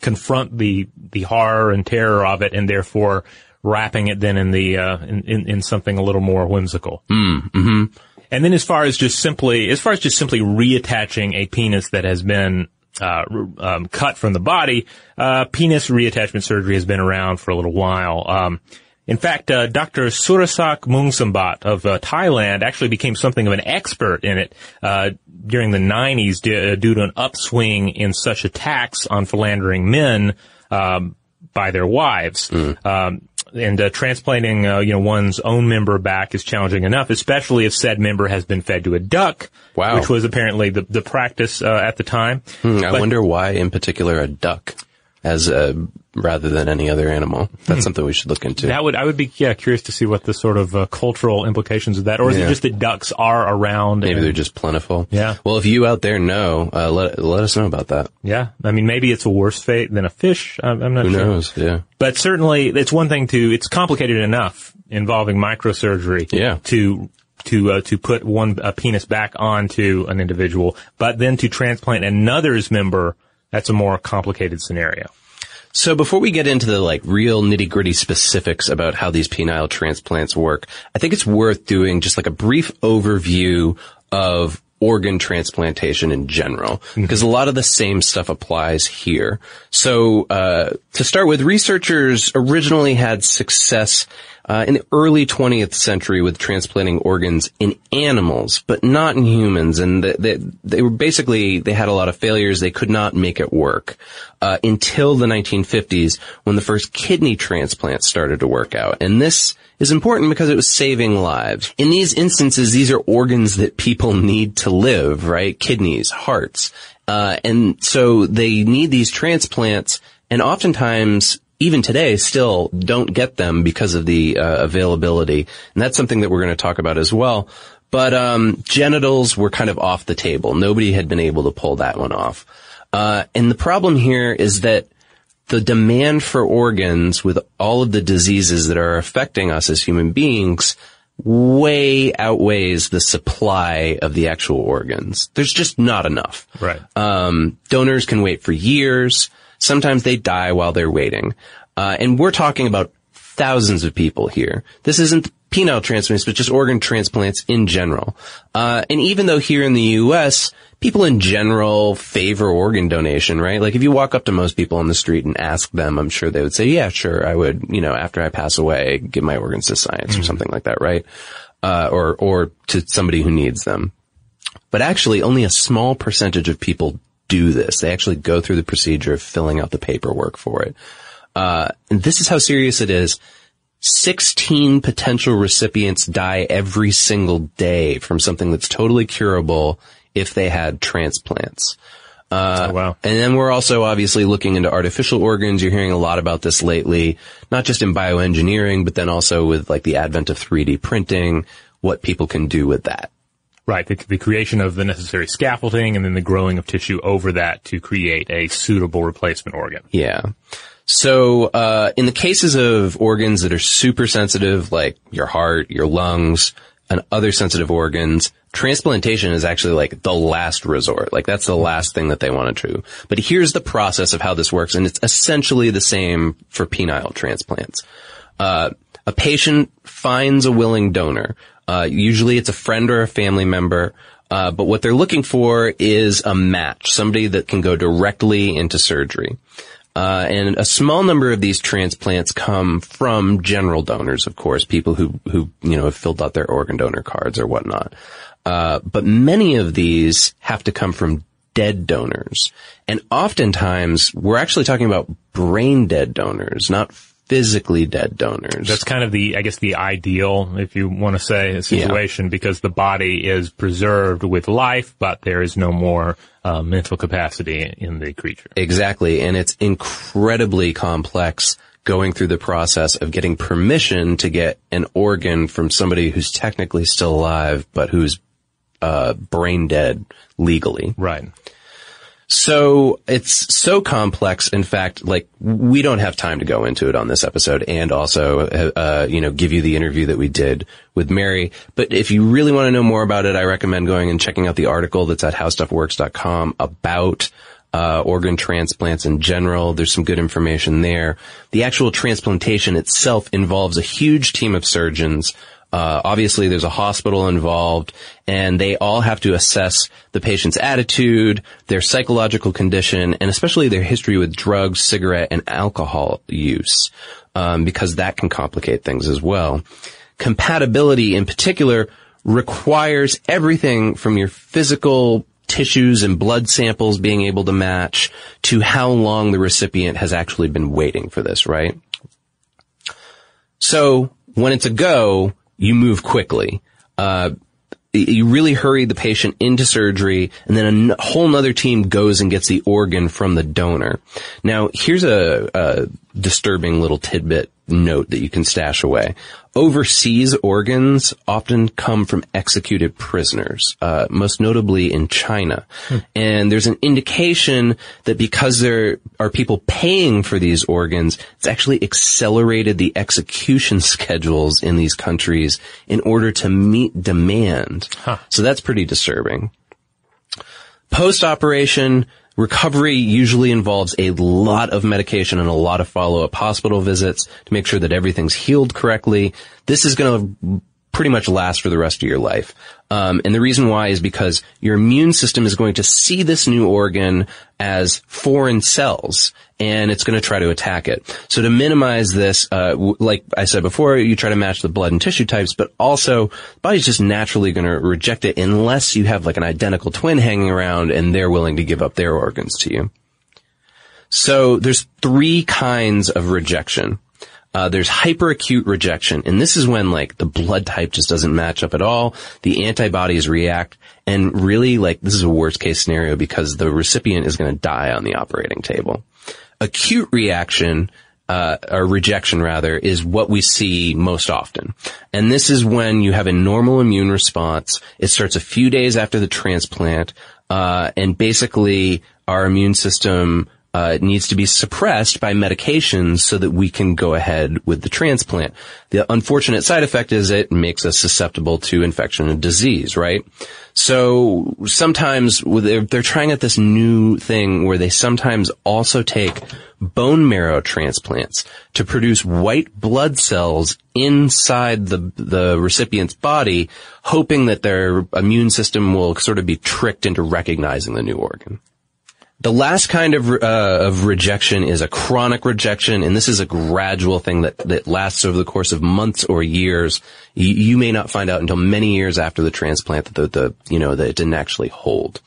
confront the the horror and terror of it, and therefore wrapping it then in the uh, in, in, in something a little more whimsical. Mm, hmm And then as far as just simply as far as just simply reattaching a penis that has been uh, um, cut from the body, uh, penis reattachment surgery has been around for a little while. Um, in fact, uh, Dr. Surasak Muangsombut of uh, Thailand actually became something of an expert in it uh, during the 90s d- uh, due to an upswing in such attacks on philandering men um, by their wives. Mm. And uh, transplanting, uh, you know, one's own member back is challenging enough, especially if said member has been fed to a duck, wow. which was apparently the the practice uh, at the time. Hmm, I but, wonder why, in particular, a duck as a rather than any other animal. That's hmm. something we should look into. That would I would be yeah curious to see what the sort of uh, cultural implications of that, or is yeah. it just that ducks are around? Maybe and, they're just plentiful. Yeah. Well, if you out there know, uh, let let us know about that. Yeah. I mean, maybe it's a worse fate than a fish. I'm, I'm not Who sure. Knows? Yeah. But certainly, it's one thing to. It's complicated enough involving microsurgery. Yeah. To to uh, to put one a penis back onto an individual, but then to transplant another's member, that's a more complicated scenario. So before we get into the like real nitty gritty specifics about how these penile transplants work, I think it's worth doing just like a brief overview of organ transplantation in general, mm-hmm. because a lot of the same stuff applies here. So, uh, to start with, researchers originally had success uh, in the early 20th century with transplanting organs in animals, but not in humans. And they, they, they, were basically, they had a lot of failures. They could not make it work uh, until the 1950s when the first kidney transplants started to work out. And this is important because it was saving lives. In these instances, these are organs that people need to live, right? Kidneys, hearts. Uh, and so they need these transplants and oftentimes even today still don't get them because of the uh, availability. And that's something that we're going to talk about as well. But um, genitals were kind of off the table. Nobody had been able to pull that one off. Uh, and the problem here is that the demand for organs with all of the diseases that are affecting us as human beings way outweighs the supply of the actual organs. There's just not enough. Right. Um, donors can wait for years. Sometimes they die while they're waiting. Uh, and we're talking about thousands of people here. This isn't penile transplants, but just organ transplants in general. Uh, and even though here in the U.S., people in general favor organ donation, right? Like if you walk up to most people on the street and ask them, I'm sure they would say, yeah, sure, I would, you know, after I pass away, give my organs to science mm-hmm. or something like that, right? Uh, or, or to somebody who needs them. But actually only a small percentage of people do this. They actually go through the procedure of filling out the paperwork for it. Uh, and this is how serious it is. 16 potential recipients die every single day from something that's totally curable if they had transplants. Uh, oh, wow. And then we're also obviously looking into artificial organs. You're hearing a lot about this lately, not just in bioengineering, but then also with like the advent of 3D printing, what people can do with that. Right. The, the, creation of the necessary scaffolding and then the growing of tissue over that to create a suitable replacement organ. Yeah. So, uh, in the cases of organs that are super sensitive, like your heart, your lungs, and other sensitive organs, transplantation is actually like the last resort. Like that's the last thing that they want to do. But here's the process of how this works, and it's essentially the same for penile transplants. Uh, a patient finds a willing donor. Uh, usually it's a friend or a family member. Uh, but what they're looking for is a match, somebody that can go directly into surgery. Uh, and a small number of these transplants come from general donors, of course, people who, who, you know, have filled out their organ donor cards or whatnot. Uh, but many of these have to come from dead donors. And oftentimes we're actually talking about brain dead donors, not physically dead donors. That's kind of the, I guess, the ideal, if you want to say, situation, yeah. because the body is preserved with life, but there is no more uh, mental capacity in the creature. Exactly, and it's incredibly complex going through the process of getting permission to get an organ from somebody who's technically still alive, but who's uh, brain dead legally. Right. So it's so complex. In fact, like we don't have time to go into it on this episode and also, uh, you know, give you the interview that we did with Mary. But if you really want to know more about it, I recommend going and checking out the article that's at howstuffworks.com about uh, organ transplants in general. There's some good information there. The actual transplantation itself involves a huge team of surgeons uh, obviously, there's a hospital involved, and they all have to assess the patient's attitude, their psychological condition, and especially their history with drugs, cigarette, and alcohol use, um, because that can complicate things as well. Compatibility, in particular, requires everything from your physical tissues and blood samples being able to match to how long the recipient has actually been waiting for this, right? So when it's a go, you move quickly. Uh, you really hurry the patient into surgery and then a whole nother team goes and gets the organ from the donor. Now, here's a, a disturbing little tidbit note that you can stash away. Overseas organs often come from executed prisoners, uh, most notably in China. Hmm. And there's an indication that because there are people paying for these organs, it's actually accelerated the execution schedules in these countries in order to meet demand. Huh. So that's pretty disturbing. Post-operation, Recovery usually involves a lot of medication and a lot of follow-up hospital visits to make sure that everything's healed correctly. This is going to pretty much last for the rest of your life. Um, and the reason why is because your immune system is going to see this new organ as foreign cells, and it's going to try to attack it. So to minimize this, uh, w- like I said before, you try to match the blood and tissue types, but also the body's just naturally going to reject it unless you have like an identical twin hanging around and they're willing to give up their organs to you. So there's three kinds of rejection. Uh, there's hyperacute rejection, and this is when like the blood type just doesn't match up at all. The antibodies react, and really like this is a worst case scenario because the recipient is going to die on the operating table. Acute reaction, uh, or rejection rather, is what we see most often. And this is when you have a normal immune response. It starts a few days after the transplant, uh, and basically our immune system uh, it needs to be suppressed by medications so that we can go ahead with the transplant. The unfortunate side effect is it makes us susceptible to infection and disease, right? So sometimes they're, they're trying out this new thing where they sometimes also take bone marrow transplants to produce white blood cells inside the, the recipient's body, hoping that their immune system will sort of be tricked into recognizing the new organ. The last kind of, uh, of rejection is a chronic rejection, and this is a gradual thing that, that lasts over the course of months or years. You, you may not find out until many years after the transplant that the, the you know, that it didn't actually hold.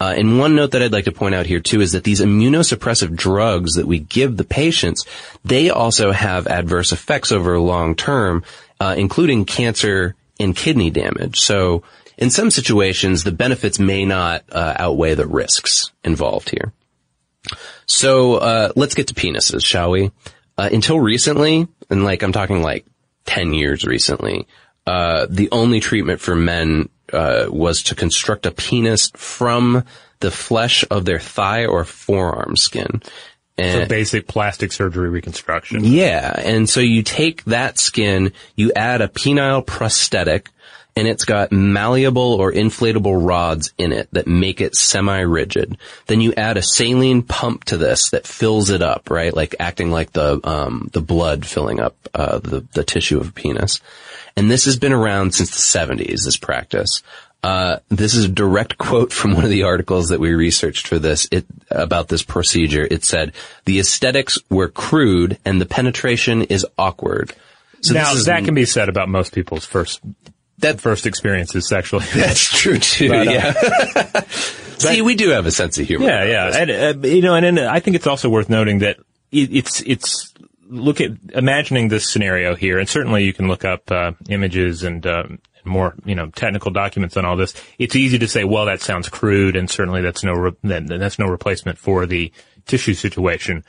Uh, and one note that I'd like to point out here too is that these immunosuppressive drugs that we give the patients, they also have adverse effects over long term, uh, including cancer and kidney damage. So in some situations, the benefits may not uh, outweigh the risks involved here. So uh, let's get to penises, shall we? Uh, until recently, and like I'm talking like 10 years recently, uh, the only treatment for men uh, was to construct a penis from the flesh of their thigh or forearm skin. And so basic plastic surgery reconstruction. Yeah, and so you take that skin, you add a penile prosthetic, and it's got malleable or inflatable rods in it that make it semi-rigid. Then you add a saline pump to this that fills it up, right? Like acting like the, um, the blood filling up, uh, the, the tissue of a penis. And this has been around since the 70s, this practice. Uh, this is a direct quote from one of the articles that we researched for this it, about this procedure. It said, the aesthetics were crude and the penetration is awkward. So now is, that can be said about most people's first that first experience is sexually. That's true too. But, uh, yeah. See, we do have a sense of humor. Yeah, yeah, and, uh, you know, and, and I think it's also worth noting that it, it's it's look at imagining this scenario here, and certainly you can look up uh, images and uh, more you know technical documents on all this. It's easy to say, well, that sounds crude, and certainly that's no re- that's no replacement for the tissue situation.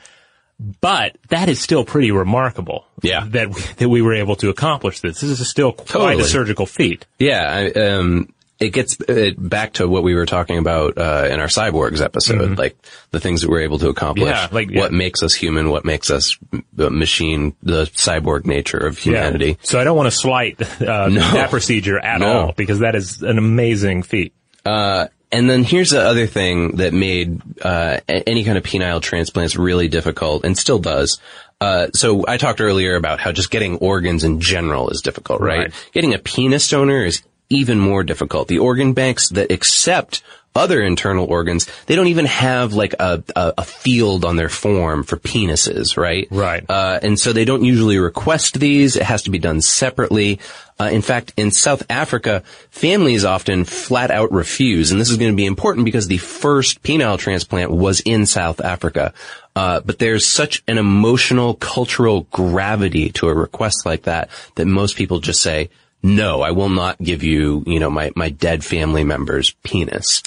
But that is still pretty remarkable. Yeah. That we, that we were able to accomplish this. This is still quite totally. a surgical feat. Yeah. I, um, it gets uh, back to what we were talking about uh, in our cyborgs episode, mm-hmm. like the things that we're able to accomplish. Yeah, like yeah. what makes us human, what makes us machine, the cyborg nature of humanity. Yeah. So I don't want to slight uh, no. that procedure at no. all because that is an amazing feat. Uh, and then here's the other thing that made uh, any kind of penile transplants really difficult, and still does. Uh, so I talked earlier about how just getting organs in general is difficult, right? right? Getting a penis donor is even more difficult. The organ banks that accept other internal organs, they don't even have like a, a, a field on their form for penises, right? Right. Uh, and so they don't usually request these. It has to be done separately. Uh, in fact, in South Africa, families often flat out refuse, and this is going to be important because the first penile transplant was in South Africa. Uh, but there's such an emotional, cultural gravity to a request like that that most people just say, no, I will not give you, you know, my, my dead family member's penis.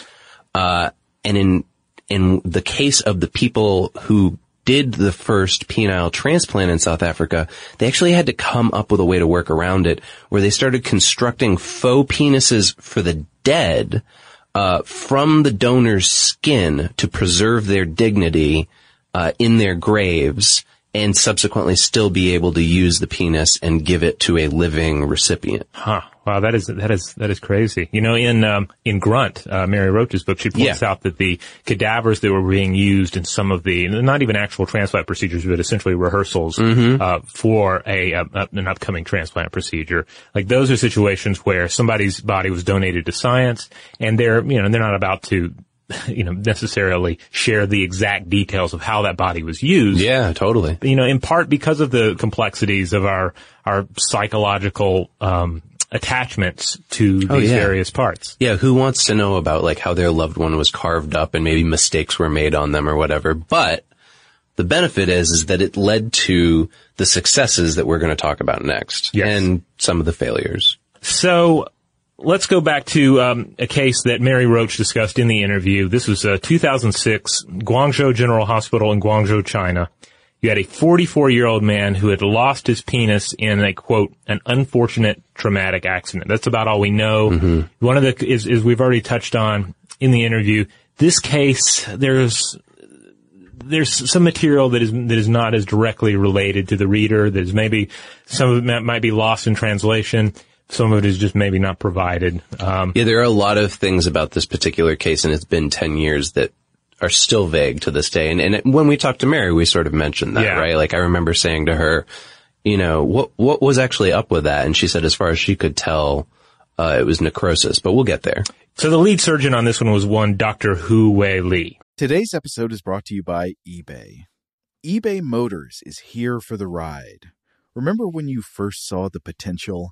Uh, and in, in the case of the people who did the first penile transplant in South Africa, they actually had to come up with a way to work around it where they started constructing faux penises for the dead, uh, from the donor's skin to preserve their dignity, uh, in their graves and subsequently still be able to use the penis and give it to a living recipient. Huh. Wow, that is that is that is crazy. You know, in um, in Grunt, uh, Mary Roach's book, she points yeah. out that the cadavers that were being used in some of the not even actual transplant procedures, but essentially rehearsals mm-hmm. uh, for a, a, an upcoming transplant procedure. Like those are situations where somebody's body was donated to science, and they're you know they're not about to you know, necessarily share the exact details of how that body was used. Yeah, totally. You know, in part because of the complexities of our, our psychological, um, attachments to oh, these yeah. various parts. Yeah, who wants to know about like how their loved one was carved up and maybe mistakes were made on them or whatever. But the benefit is is that it led to the successes that we're going to talk about next yes. and some of the failures. So let's go back to um, a case that Mary Roach discussed in the interview. This was uh, 2006, Guangzhou General Hospital in Guangzhou, China. You had a 44 year old man who had lost his penis in a quote, an unfortunate traumatic accident. That's about all we know. Mm-hmm. One of the, is, is we've already touched on in the interview. This case, there's, there's some material that is that is not as directly related to the reader. There's maybe some of it might be lost in translation. Some of it is just maybe not provided. Um, yeah, there are a lot of things about this particular case, and it's been 10 years that are still vague to this day. And, and when we talked to Mary, we sort of mentioned that, yeah. right? Like I remember saying to her, you know, what, what was actually up with that? And she said, as far as she could tell, uh, it was necrosis, but we'll get there. So the lead surgeon on this one was one Dr. Hu Weilie. Today's episode is brought to you by eBay. eBay Motors is here for the ride. Remember when you first saw the potential?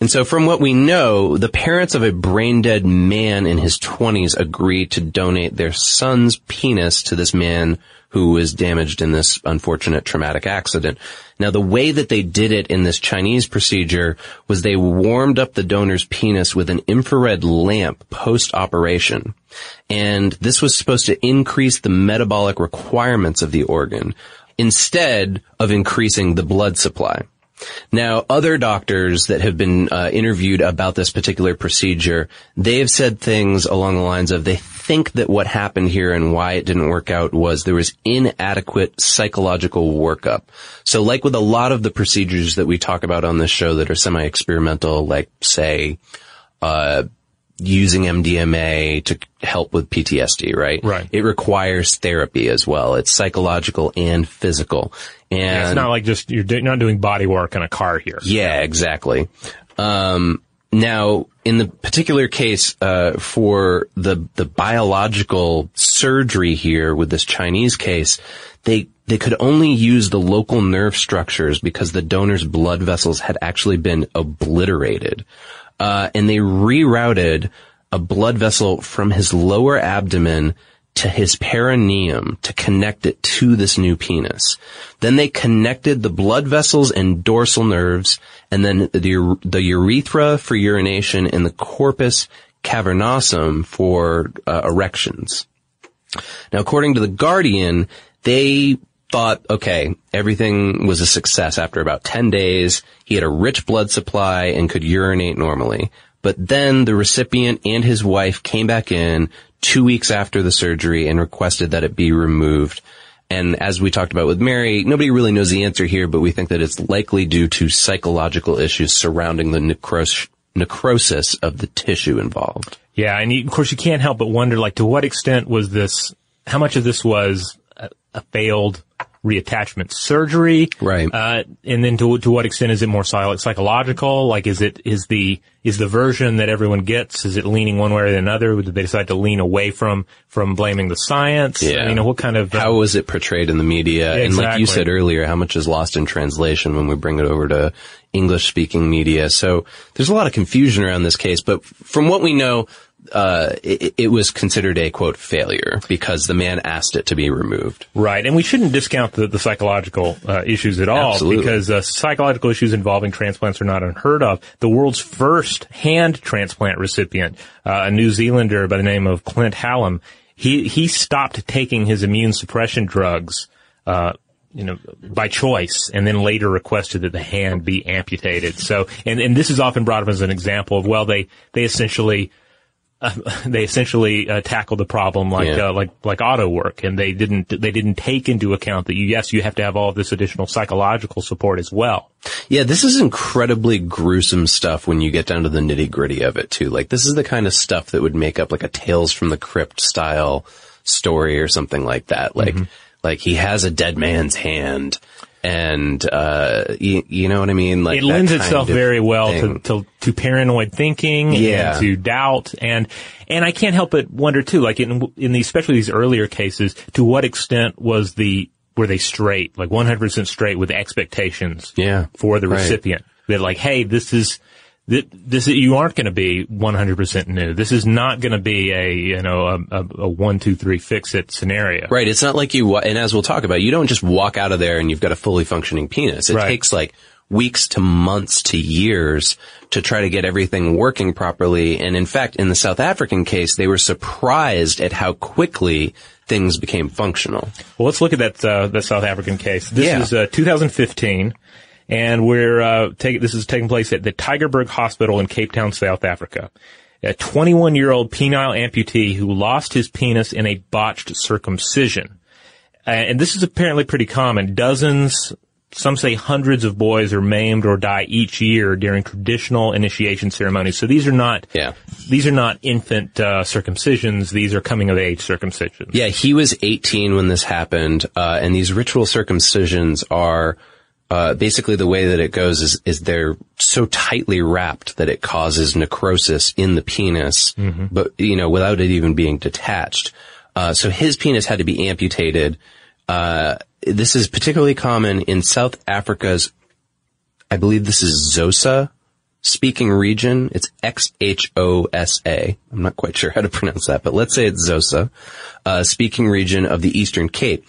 And so from what we know, the parents of a brain dead man in his 20s agreed to donate their son's penis to this man who was damaged in this unfortunate traumatic accident. Now the way that they did it in this Chinese procedure was they warmed up the donor's penis with an infrared lamp post-operation. And this was supposed to increase the metabolic requirements of the organ instead of increasing the blood supply. Now, other doctors that have been uh, interviewed about this particular procedure, they have said things along the lines of they think that what happened here and why it didn't work out was there was inadequate psychological workup. So like with a lot of the procedures that we talk about on this show that are semi-experimental, like say, uh, using MDMA to help with PTSD, right? Right. It requires therapy as well. It's psychological and physical. And Yeah, it's not like just you're not doing body work in a car here. yeah, exactly. Um, now, in the particular case uh, for the the biological surgery here with this Chinese case, they they could only use the local nerve structures because the donor's blood vessels had actually been obliterated, uh, and they rerouted a blood vessel from his lower abdomen to his perineum to connect it to this new penis. Then they connected the blood vessels and dorsal nerves and then the, the urethra for urination and the corpus cavernosum for uh, erections. Now, according to the Guardian, they thought, okay, everything was a success after about 10 days. He had a rich blood supply and could urinate normally. But then the recipient and his wife came back in two weeks after the surgery and requested that it be removed. And as we talked about with Mary, nobody really knows the answer here, but we think that it's likely due to psychological issues surrounding the necros- necrosis of the tissue involved. Yeah, and you, of course you can't help but wonder, like, to what extent was this? How much of this was a, failed reattachment surgery? Right. Uh, and then to to what extent is it more psychological? Like, is it is the is the version that everyone gets? Is it leaning one way or another? Did they decide to lean away from from blaming the science? Yeah. You know, what kind of How was it portrayed in the media? And like you said earlier, how much is lost in translation when we bring it over to English speaking media? So there's a lot of confusion around this case, but from what we know, uh, it, it was considered a quote failure because the man asked it to be removed. Right, and we shouldn't discount the, the psychological uh, issues at all Absolutely. because uh, psychological issues involving transplants are not unheard of. The world's first hand transplant recipient, uh, a New Zealander by the name of Clint Hallam, he he stopped taking his immune suppression drugs. Uh, you know, by choice, and then later requested that the hand be amputated. So, and, and this is often brought up as an example of, well, they, they essentially, uh, they essentially uh, tackled the problem like Yeah. uh, like like auto work, and they didn't they didn't take into account that you yes you have to have all of this additional psychological support as well. Yeah, this is incredibly gruesome stuff when you get down to the nitty gritty of it too. Like this is the kind of stuff that would make up like a Tales from the Crypt style story or something like that. Like, Mm-hmm. like he has a dead man's hand and, uh, you, you know what I mean? Like it lends itself very well to, to to paranoid thinking Yeah. and to doubt and and I can't help but wonder too like in in these especially these earlier cases to what extent was the were they straight like 100% straight with expectations Yeah. for the Right. recipient that like hey this is th- this you aren't going to be 100% new. This is not going to be a you know a, a, a one two three fix it scenario. Right. It's not like you, and as we'll talk about, you don't just walk out of there and you've got a fully functioning penis. It Right. takes like weeks to months to years to try to get everything working properly. And in fact, in the South African case, they were surprised at how quickly things became functional. Well, let's look at that uh, that South African case. This Yeah. is uh, 2015, and we're uh, taking this is taking place at the Tygerberg Hospital in Cape Town, South Africa. A 21 year old penile amputee who lost his penis in a botched circumcision, uh, and this is apparently pretty common. Dozens. Some say hundreds of boys are maimed or die each year during traditional initiation ceremonies. So these are not, Yeah. these are not infant uh, circumcisions. These are coming of age circumcisions. Yeah, he was 18 when this happened, uh, and these ritual circumcisions are uh, basically the way that it goes is is they're so tightly wrapped that it causes necrosis in the penis, but you know without it even being detached. Uh, so his penis had to be amputated. Uh, this is particularly common in South Africa's, I believe this is Zosa speaking region. It's X-H-O-S-A. I'm not quite sure how to pronounce that, but let's say it's Zosa, uh, speaking region of the Eastern Cape.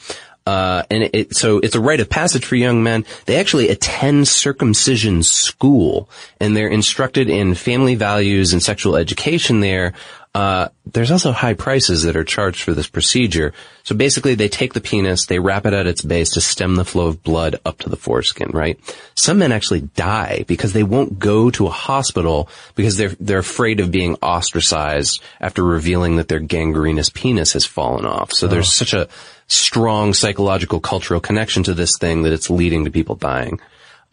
Uh, and it, so it's a rite of passage for young men. They actually attend circumcision school and they're instructed in family values and sexual education there. Uh, there's also high prices that are charged for this procedure. So basically they take the penis, they wrap it at its base to stem the flow of blood up to the foreskin, right? Some men actually die because they won't go to a hospital because they're, they're afraid of being ostracized after revealing that their gangrenous penis has fallen off. So there's such a strong psychological cultural connection to this thing that it's leading to people dying.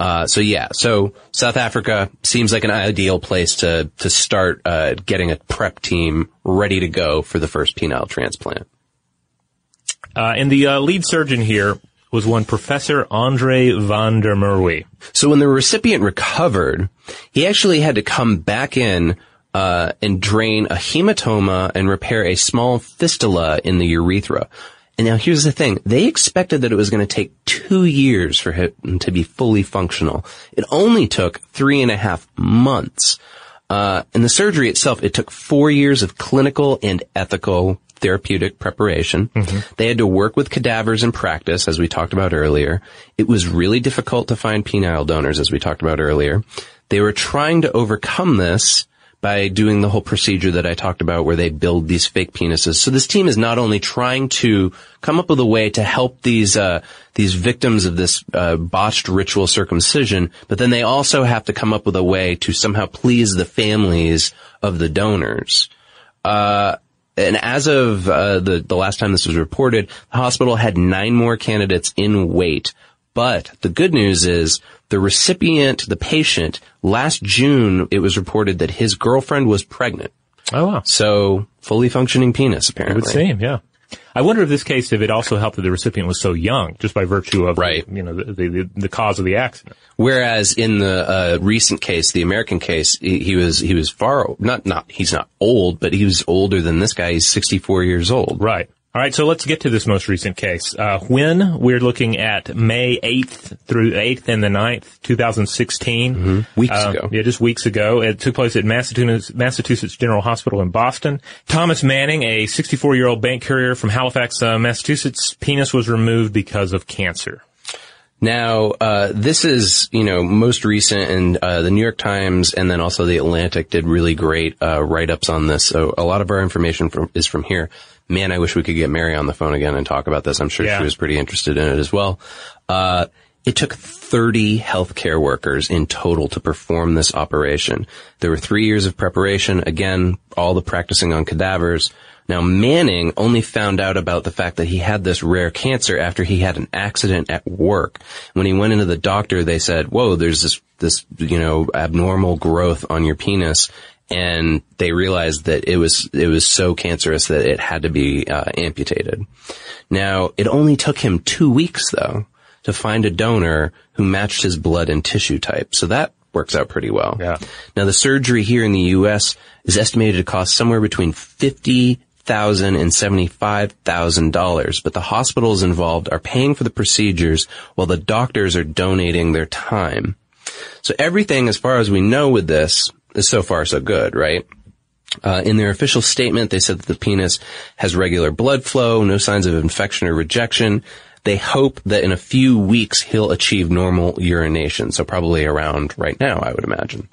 Uh, so yeah, so South Africa seems like an ideal place to to start uh, getting a prep team ready to go for the first penile transplant. Uh, and the uh, lead surgeon here was one Professor Andre van der Merwe. So when the recipient recovered, he actually had to come back in uh, and drain a hematoma and repair a small fistula in the urethra. And now here's the thing. They expected that it was going to take two years for him to be fully functional. It only took three and a half months. Uh, and the surgery itself, it took four years of clinical and ethical therapeutic preparation. They had to work with cadavers in practice, as we talked about earlier. It was really difficult to find penile donors, as we talked about earlier. They were trying to overcome this by doing the whole procedure that I talked about where they build these fake penises. So this team is not only trying to come up with a way to help these, uh, these victims of this, uh, botched ritual circumcision, but then they also have to come up with a way to somehow please the families of the donors. Uh, and as of uh, the the last time this was reported, the hospital had nine more candidates in wait. But the good news is the recipient, the patient, last June it was reported that his girlfriend was pregnant. Oh wow. So fully functioning penis It apparently. would seem, yeah. I wonder if this case, if it also helped that the recipient was so young, just by virtue of, Right. you know, the, the, the cause of the accident. Whereas in the uh, recent case, the American case, he, he was he was far not not he's not old, but he was older than this guy. He's 64 years old. Right. All right, so let's get to this most recent case. Uh, when we're looking at May 8th through 8th and the 9th, 2016. Weeks Uh, ago. Yeah, just weeks ago. It took place at Massachusetts, Massachusetts General Hospital in Boston. Thomas Manning, a 64-year-old bank courier from Halifax, uh, Massachusetts, penis was removed because of cancer. Now, uh, this is, you know, most recent and, uh, the New York Times and then also the Atlantic did really great, uh, write-ups on this. So a lot of our information from, is from here. Man, I wish we could get Mary on the phone again and talk about this. I'm sure Yeah. she was pretty interested in it as well. Uh, it took 30 healthcare workers in total to perform this operation. There were three years of preparation. Again, all the practicing on cadavers. Now Manning only found out about the fact that he had this rare cancer after he had an accident at work. When he went into the doctor, they said, whoa, there's this, this, you know, abnormal growth on your penis. And they realized that it was, it was so cancerous that it had to be uh, amputated. Now, it only took him two weeks though to find a donor who matched his blood and tissue type. So that works out pretty well. Yeah. Now the surgery here in the U.S. is estimated to cost somewhere between fifty thousand and seventy-five thousand dollars, but the hospitals involved are paying for the procedures while the doctors are donating their time. So everything, as far as we know with this, is so far so good, right? Uh, in their official statement, they said that the penis has regular blood flow, no signs of infection or rejection. They hope that in a few weeks he'll achieve normal urination. So probably around right now, I would imagine.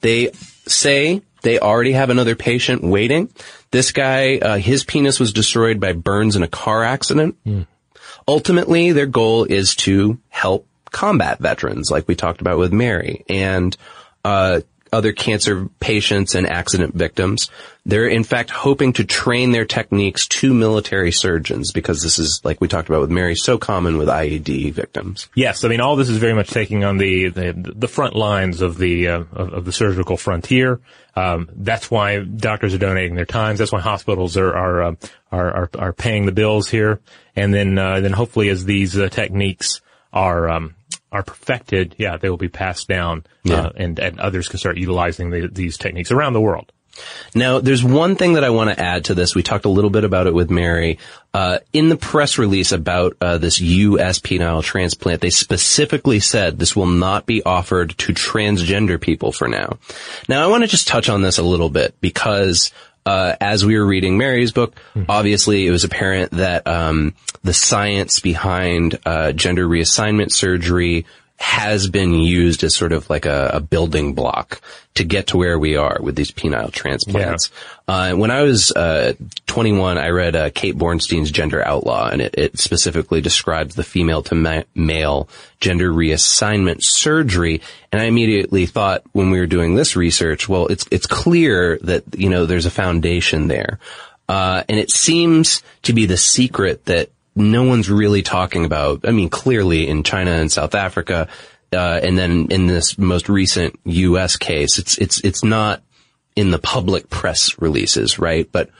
They say they already have another patient waiting. This guy, uh, his penis was destroyed by burns in a car accident. Ultimately, their goal is to help combat veterans, like we talked about with Mary, and uh, other cancer patients and accident victims. They're in fact hoping to train their techniques to military surgeons because this is, like we talked about with Mary, so common with IED victims. Yes, I mean all this is very much taking on the the, the front lines of the uh, of, of the surgical frontier. Um, that's why doctors are donating their times. That's why hospitals are are uh, are, are are paying the bills here. And then uh, then hopefully as these uh, techniques are um, are perfected, yeah, they will be passed down, Yeah. uh, and and others can start utilizing the, these techniques around the world. Now, there's one thing that I want to add to this. We talked a little bit about it with Mary. Uh, in the press release about uh, this U.S. penile transplant, they specifically said this will not be offered to transgender people for now. Now, I want to just touch on this a little bit because uh, as we were reading Mary's book, obviously it was apparent that um, the science behind uh, gender reassignment surgery has been used as sort of like a, a building block to get to where we are with these penile transplants. Uh, when I was uh, 21, I read uh, Kate Bornstein's Gender Outlaw, and it, it specifically describes the female to ma- male gender reassignment surgery. And I immediately thought when we were doing this research, well, it's it's clear that you know there's a foundation there, uh, and it seems to be the secret that no one's really talking about. I mean, clearly in China and South Africa, uh, and then in this most recent U.S. case, it's it's it's not in the public press releases, right? But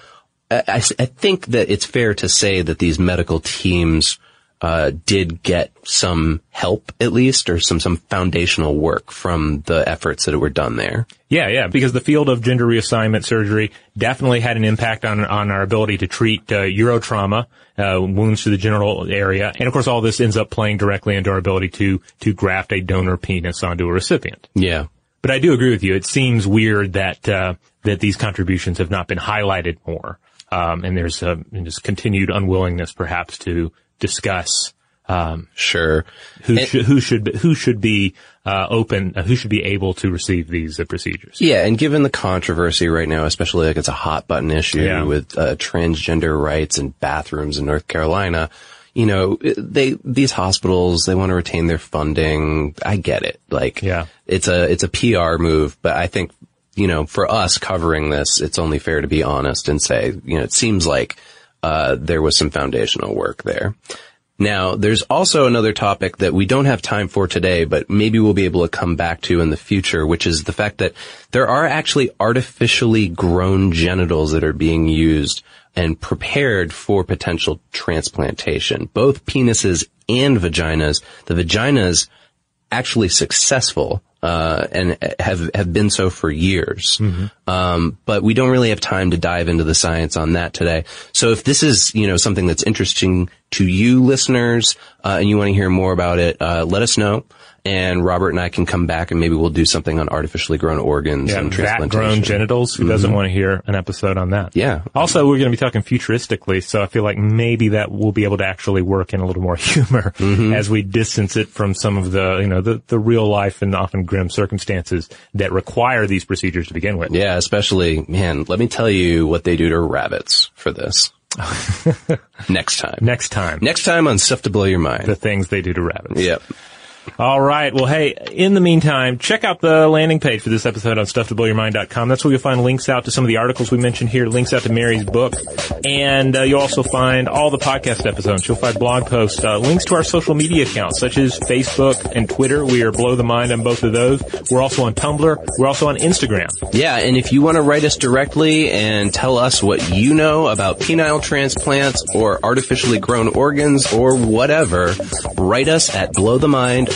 I, I, I think that it's fair to say that these medical teams uh, did get some help, at least, or some some foundational work from the efforts that were done there. Yeah, yeah, because the field of gender reassignment surgery definitely had an impact on on our ability to treat uh, urotrauma, uh, wounds to the genital area, and of course, all this ends up playing directly into our ability to to graft a donor penis onto a recipient. Yeah. But I do agree with you. It seems weird that uh, that these contributions have not been highlighted more, um, and there's uh, this continued unwillingness, perhaps, to discuss um, Sure. who And- should who should be, who should be uh, open, uh, who should be able to receive these uh, procedures. Yeah, and given the controversy right now, especially like it's a hot button issue Yeah. with uh, transgender rights and bathrooms in North Carolina, you know, they these hospitals they want to retain their funding. I get it. Like, Yeah. it's a it's a PR move, but I think you know, for us covering this, it's only fair to be honest and say, you know, it seems like, uh, there was some foundational work there. Now, there's also another topic that we don't have time for today, but maybe we'll be able to come back to in the future, which is the fact that there are actually artificially grown genitals that are being used and prepared for potential transplantation. Both penises and vaginas. The vaginas actually successful uh, and have have been so for years. Um, but we don't really have time to dive into the science on that today. So if this is you know something that's interesting to you listeners uh, and you want to hear more about it, uh, let us know. And Robert and I can come back and maybe we'll do something on artificially grown organs Yeah, and transplantation. grown genitals. Who doesn't Mhm. want to hear an episode on that? Yeah. Also, we're going to be talking futuristically, so I feel like maybe that will be able to actually work in a little more humor Mm-hmm. as we distance it from some of the, you know, the, the real life and often grim circumstances that require these procedures to begin with. Yeah, especially, man, let me tell you what they do to rabbits for this. Next time. Next time. Next time on Stuff to Blow Your Mind. The things they do to rabbits. Yep. All right. Well, hey, in the meantime, check out the landing page for this episode on stufftoblowyourmind.com. That's where you'll find links out to some of the articles we mentioned here, links out to Mary's book, and uh, you'll also find all the podcast episodes. You'll find blog posts, uh, links to our social media accounts, such as Facebook and Twitter. We are Blow the Mind on both of those. We're also on Tumblr. We're also on Instagram. Yeah, and if you want to write us directly and tell us what you know about penile transplants or artificially grown organs or whatever, write us at blowthemind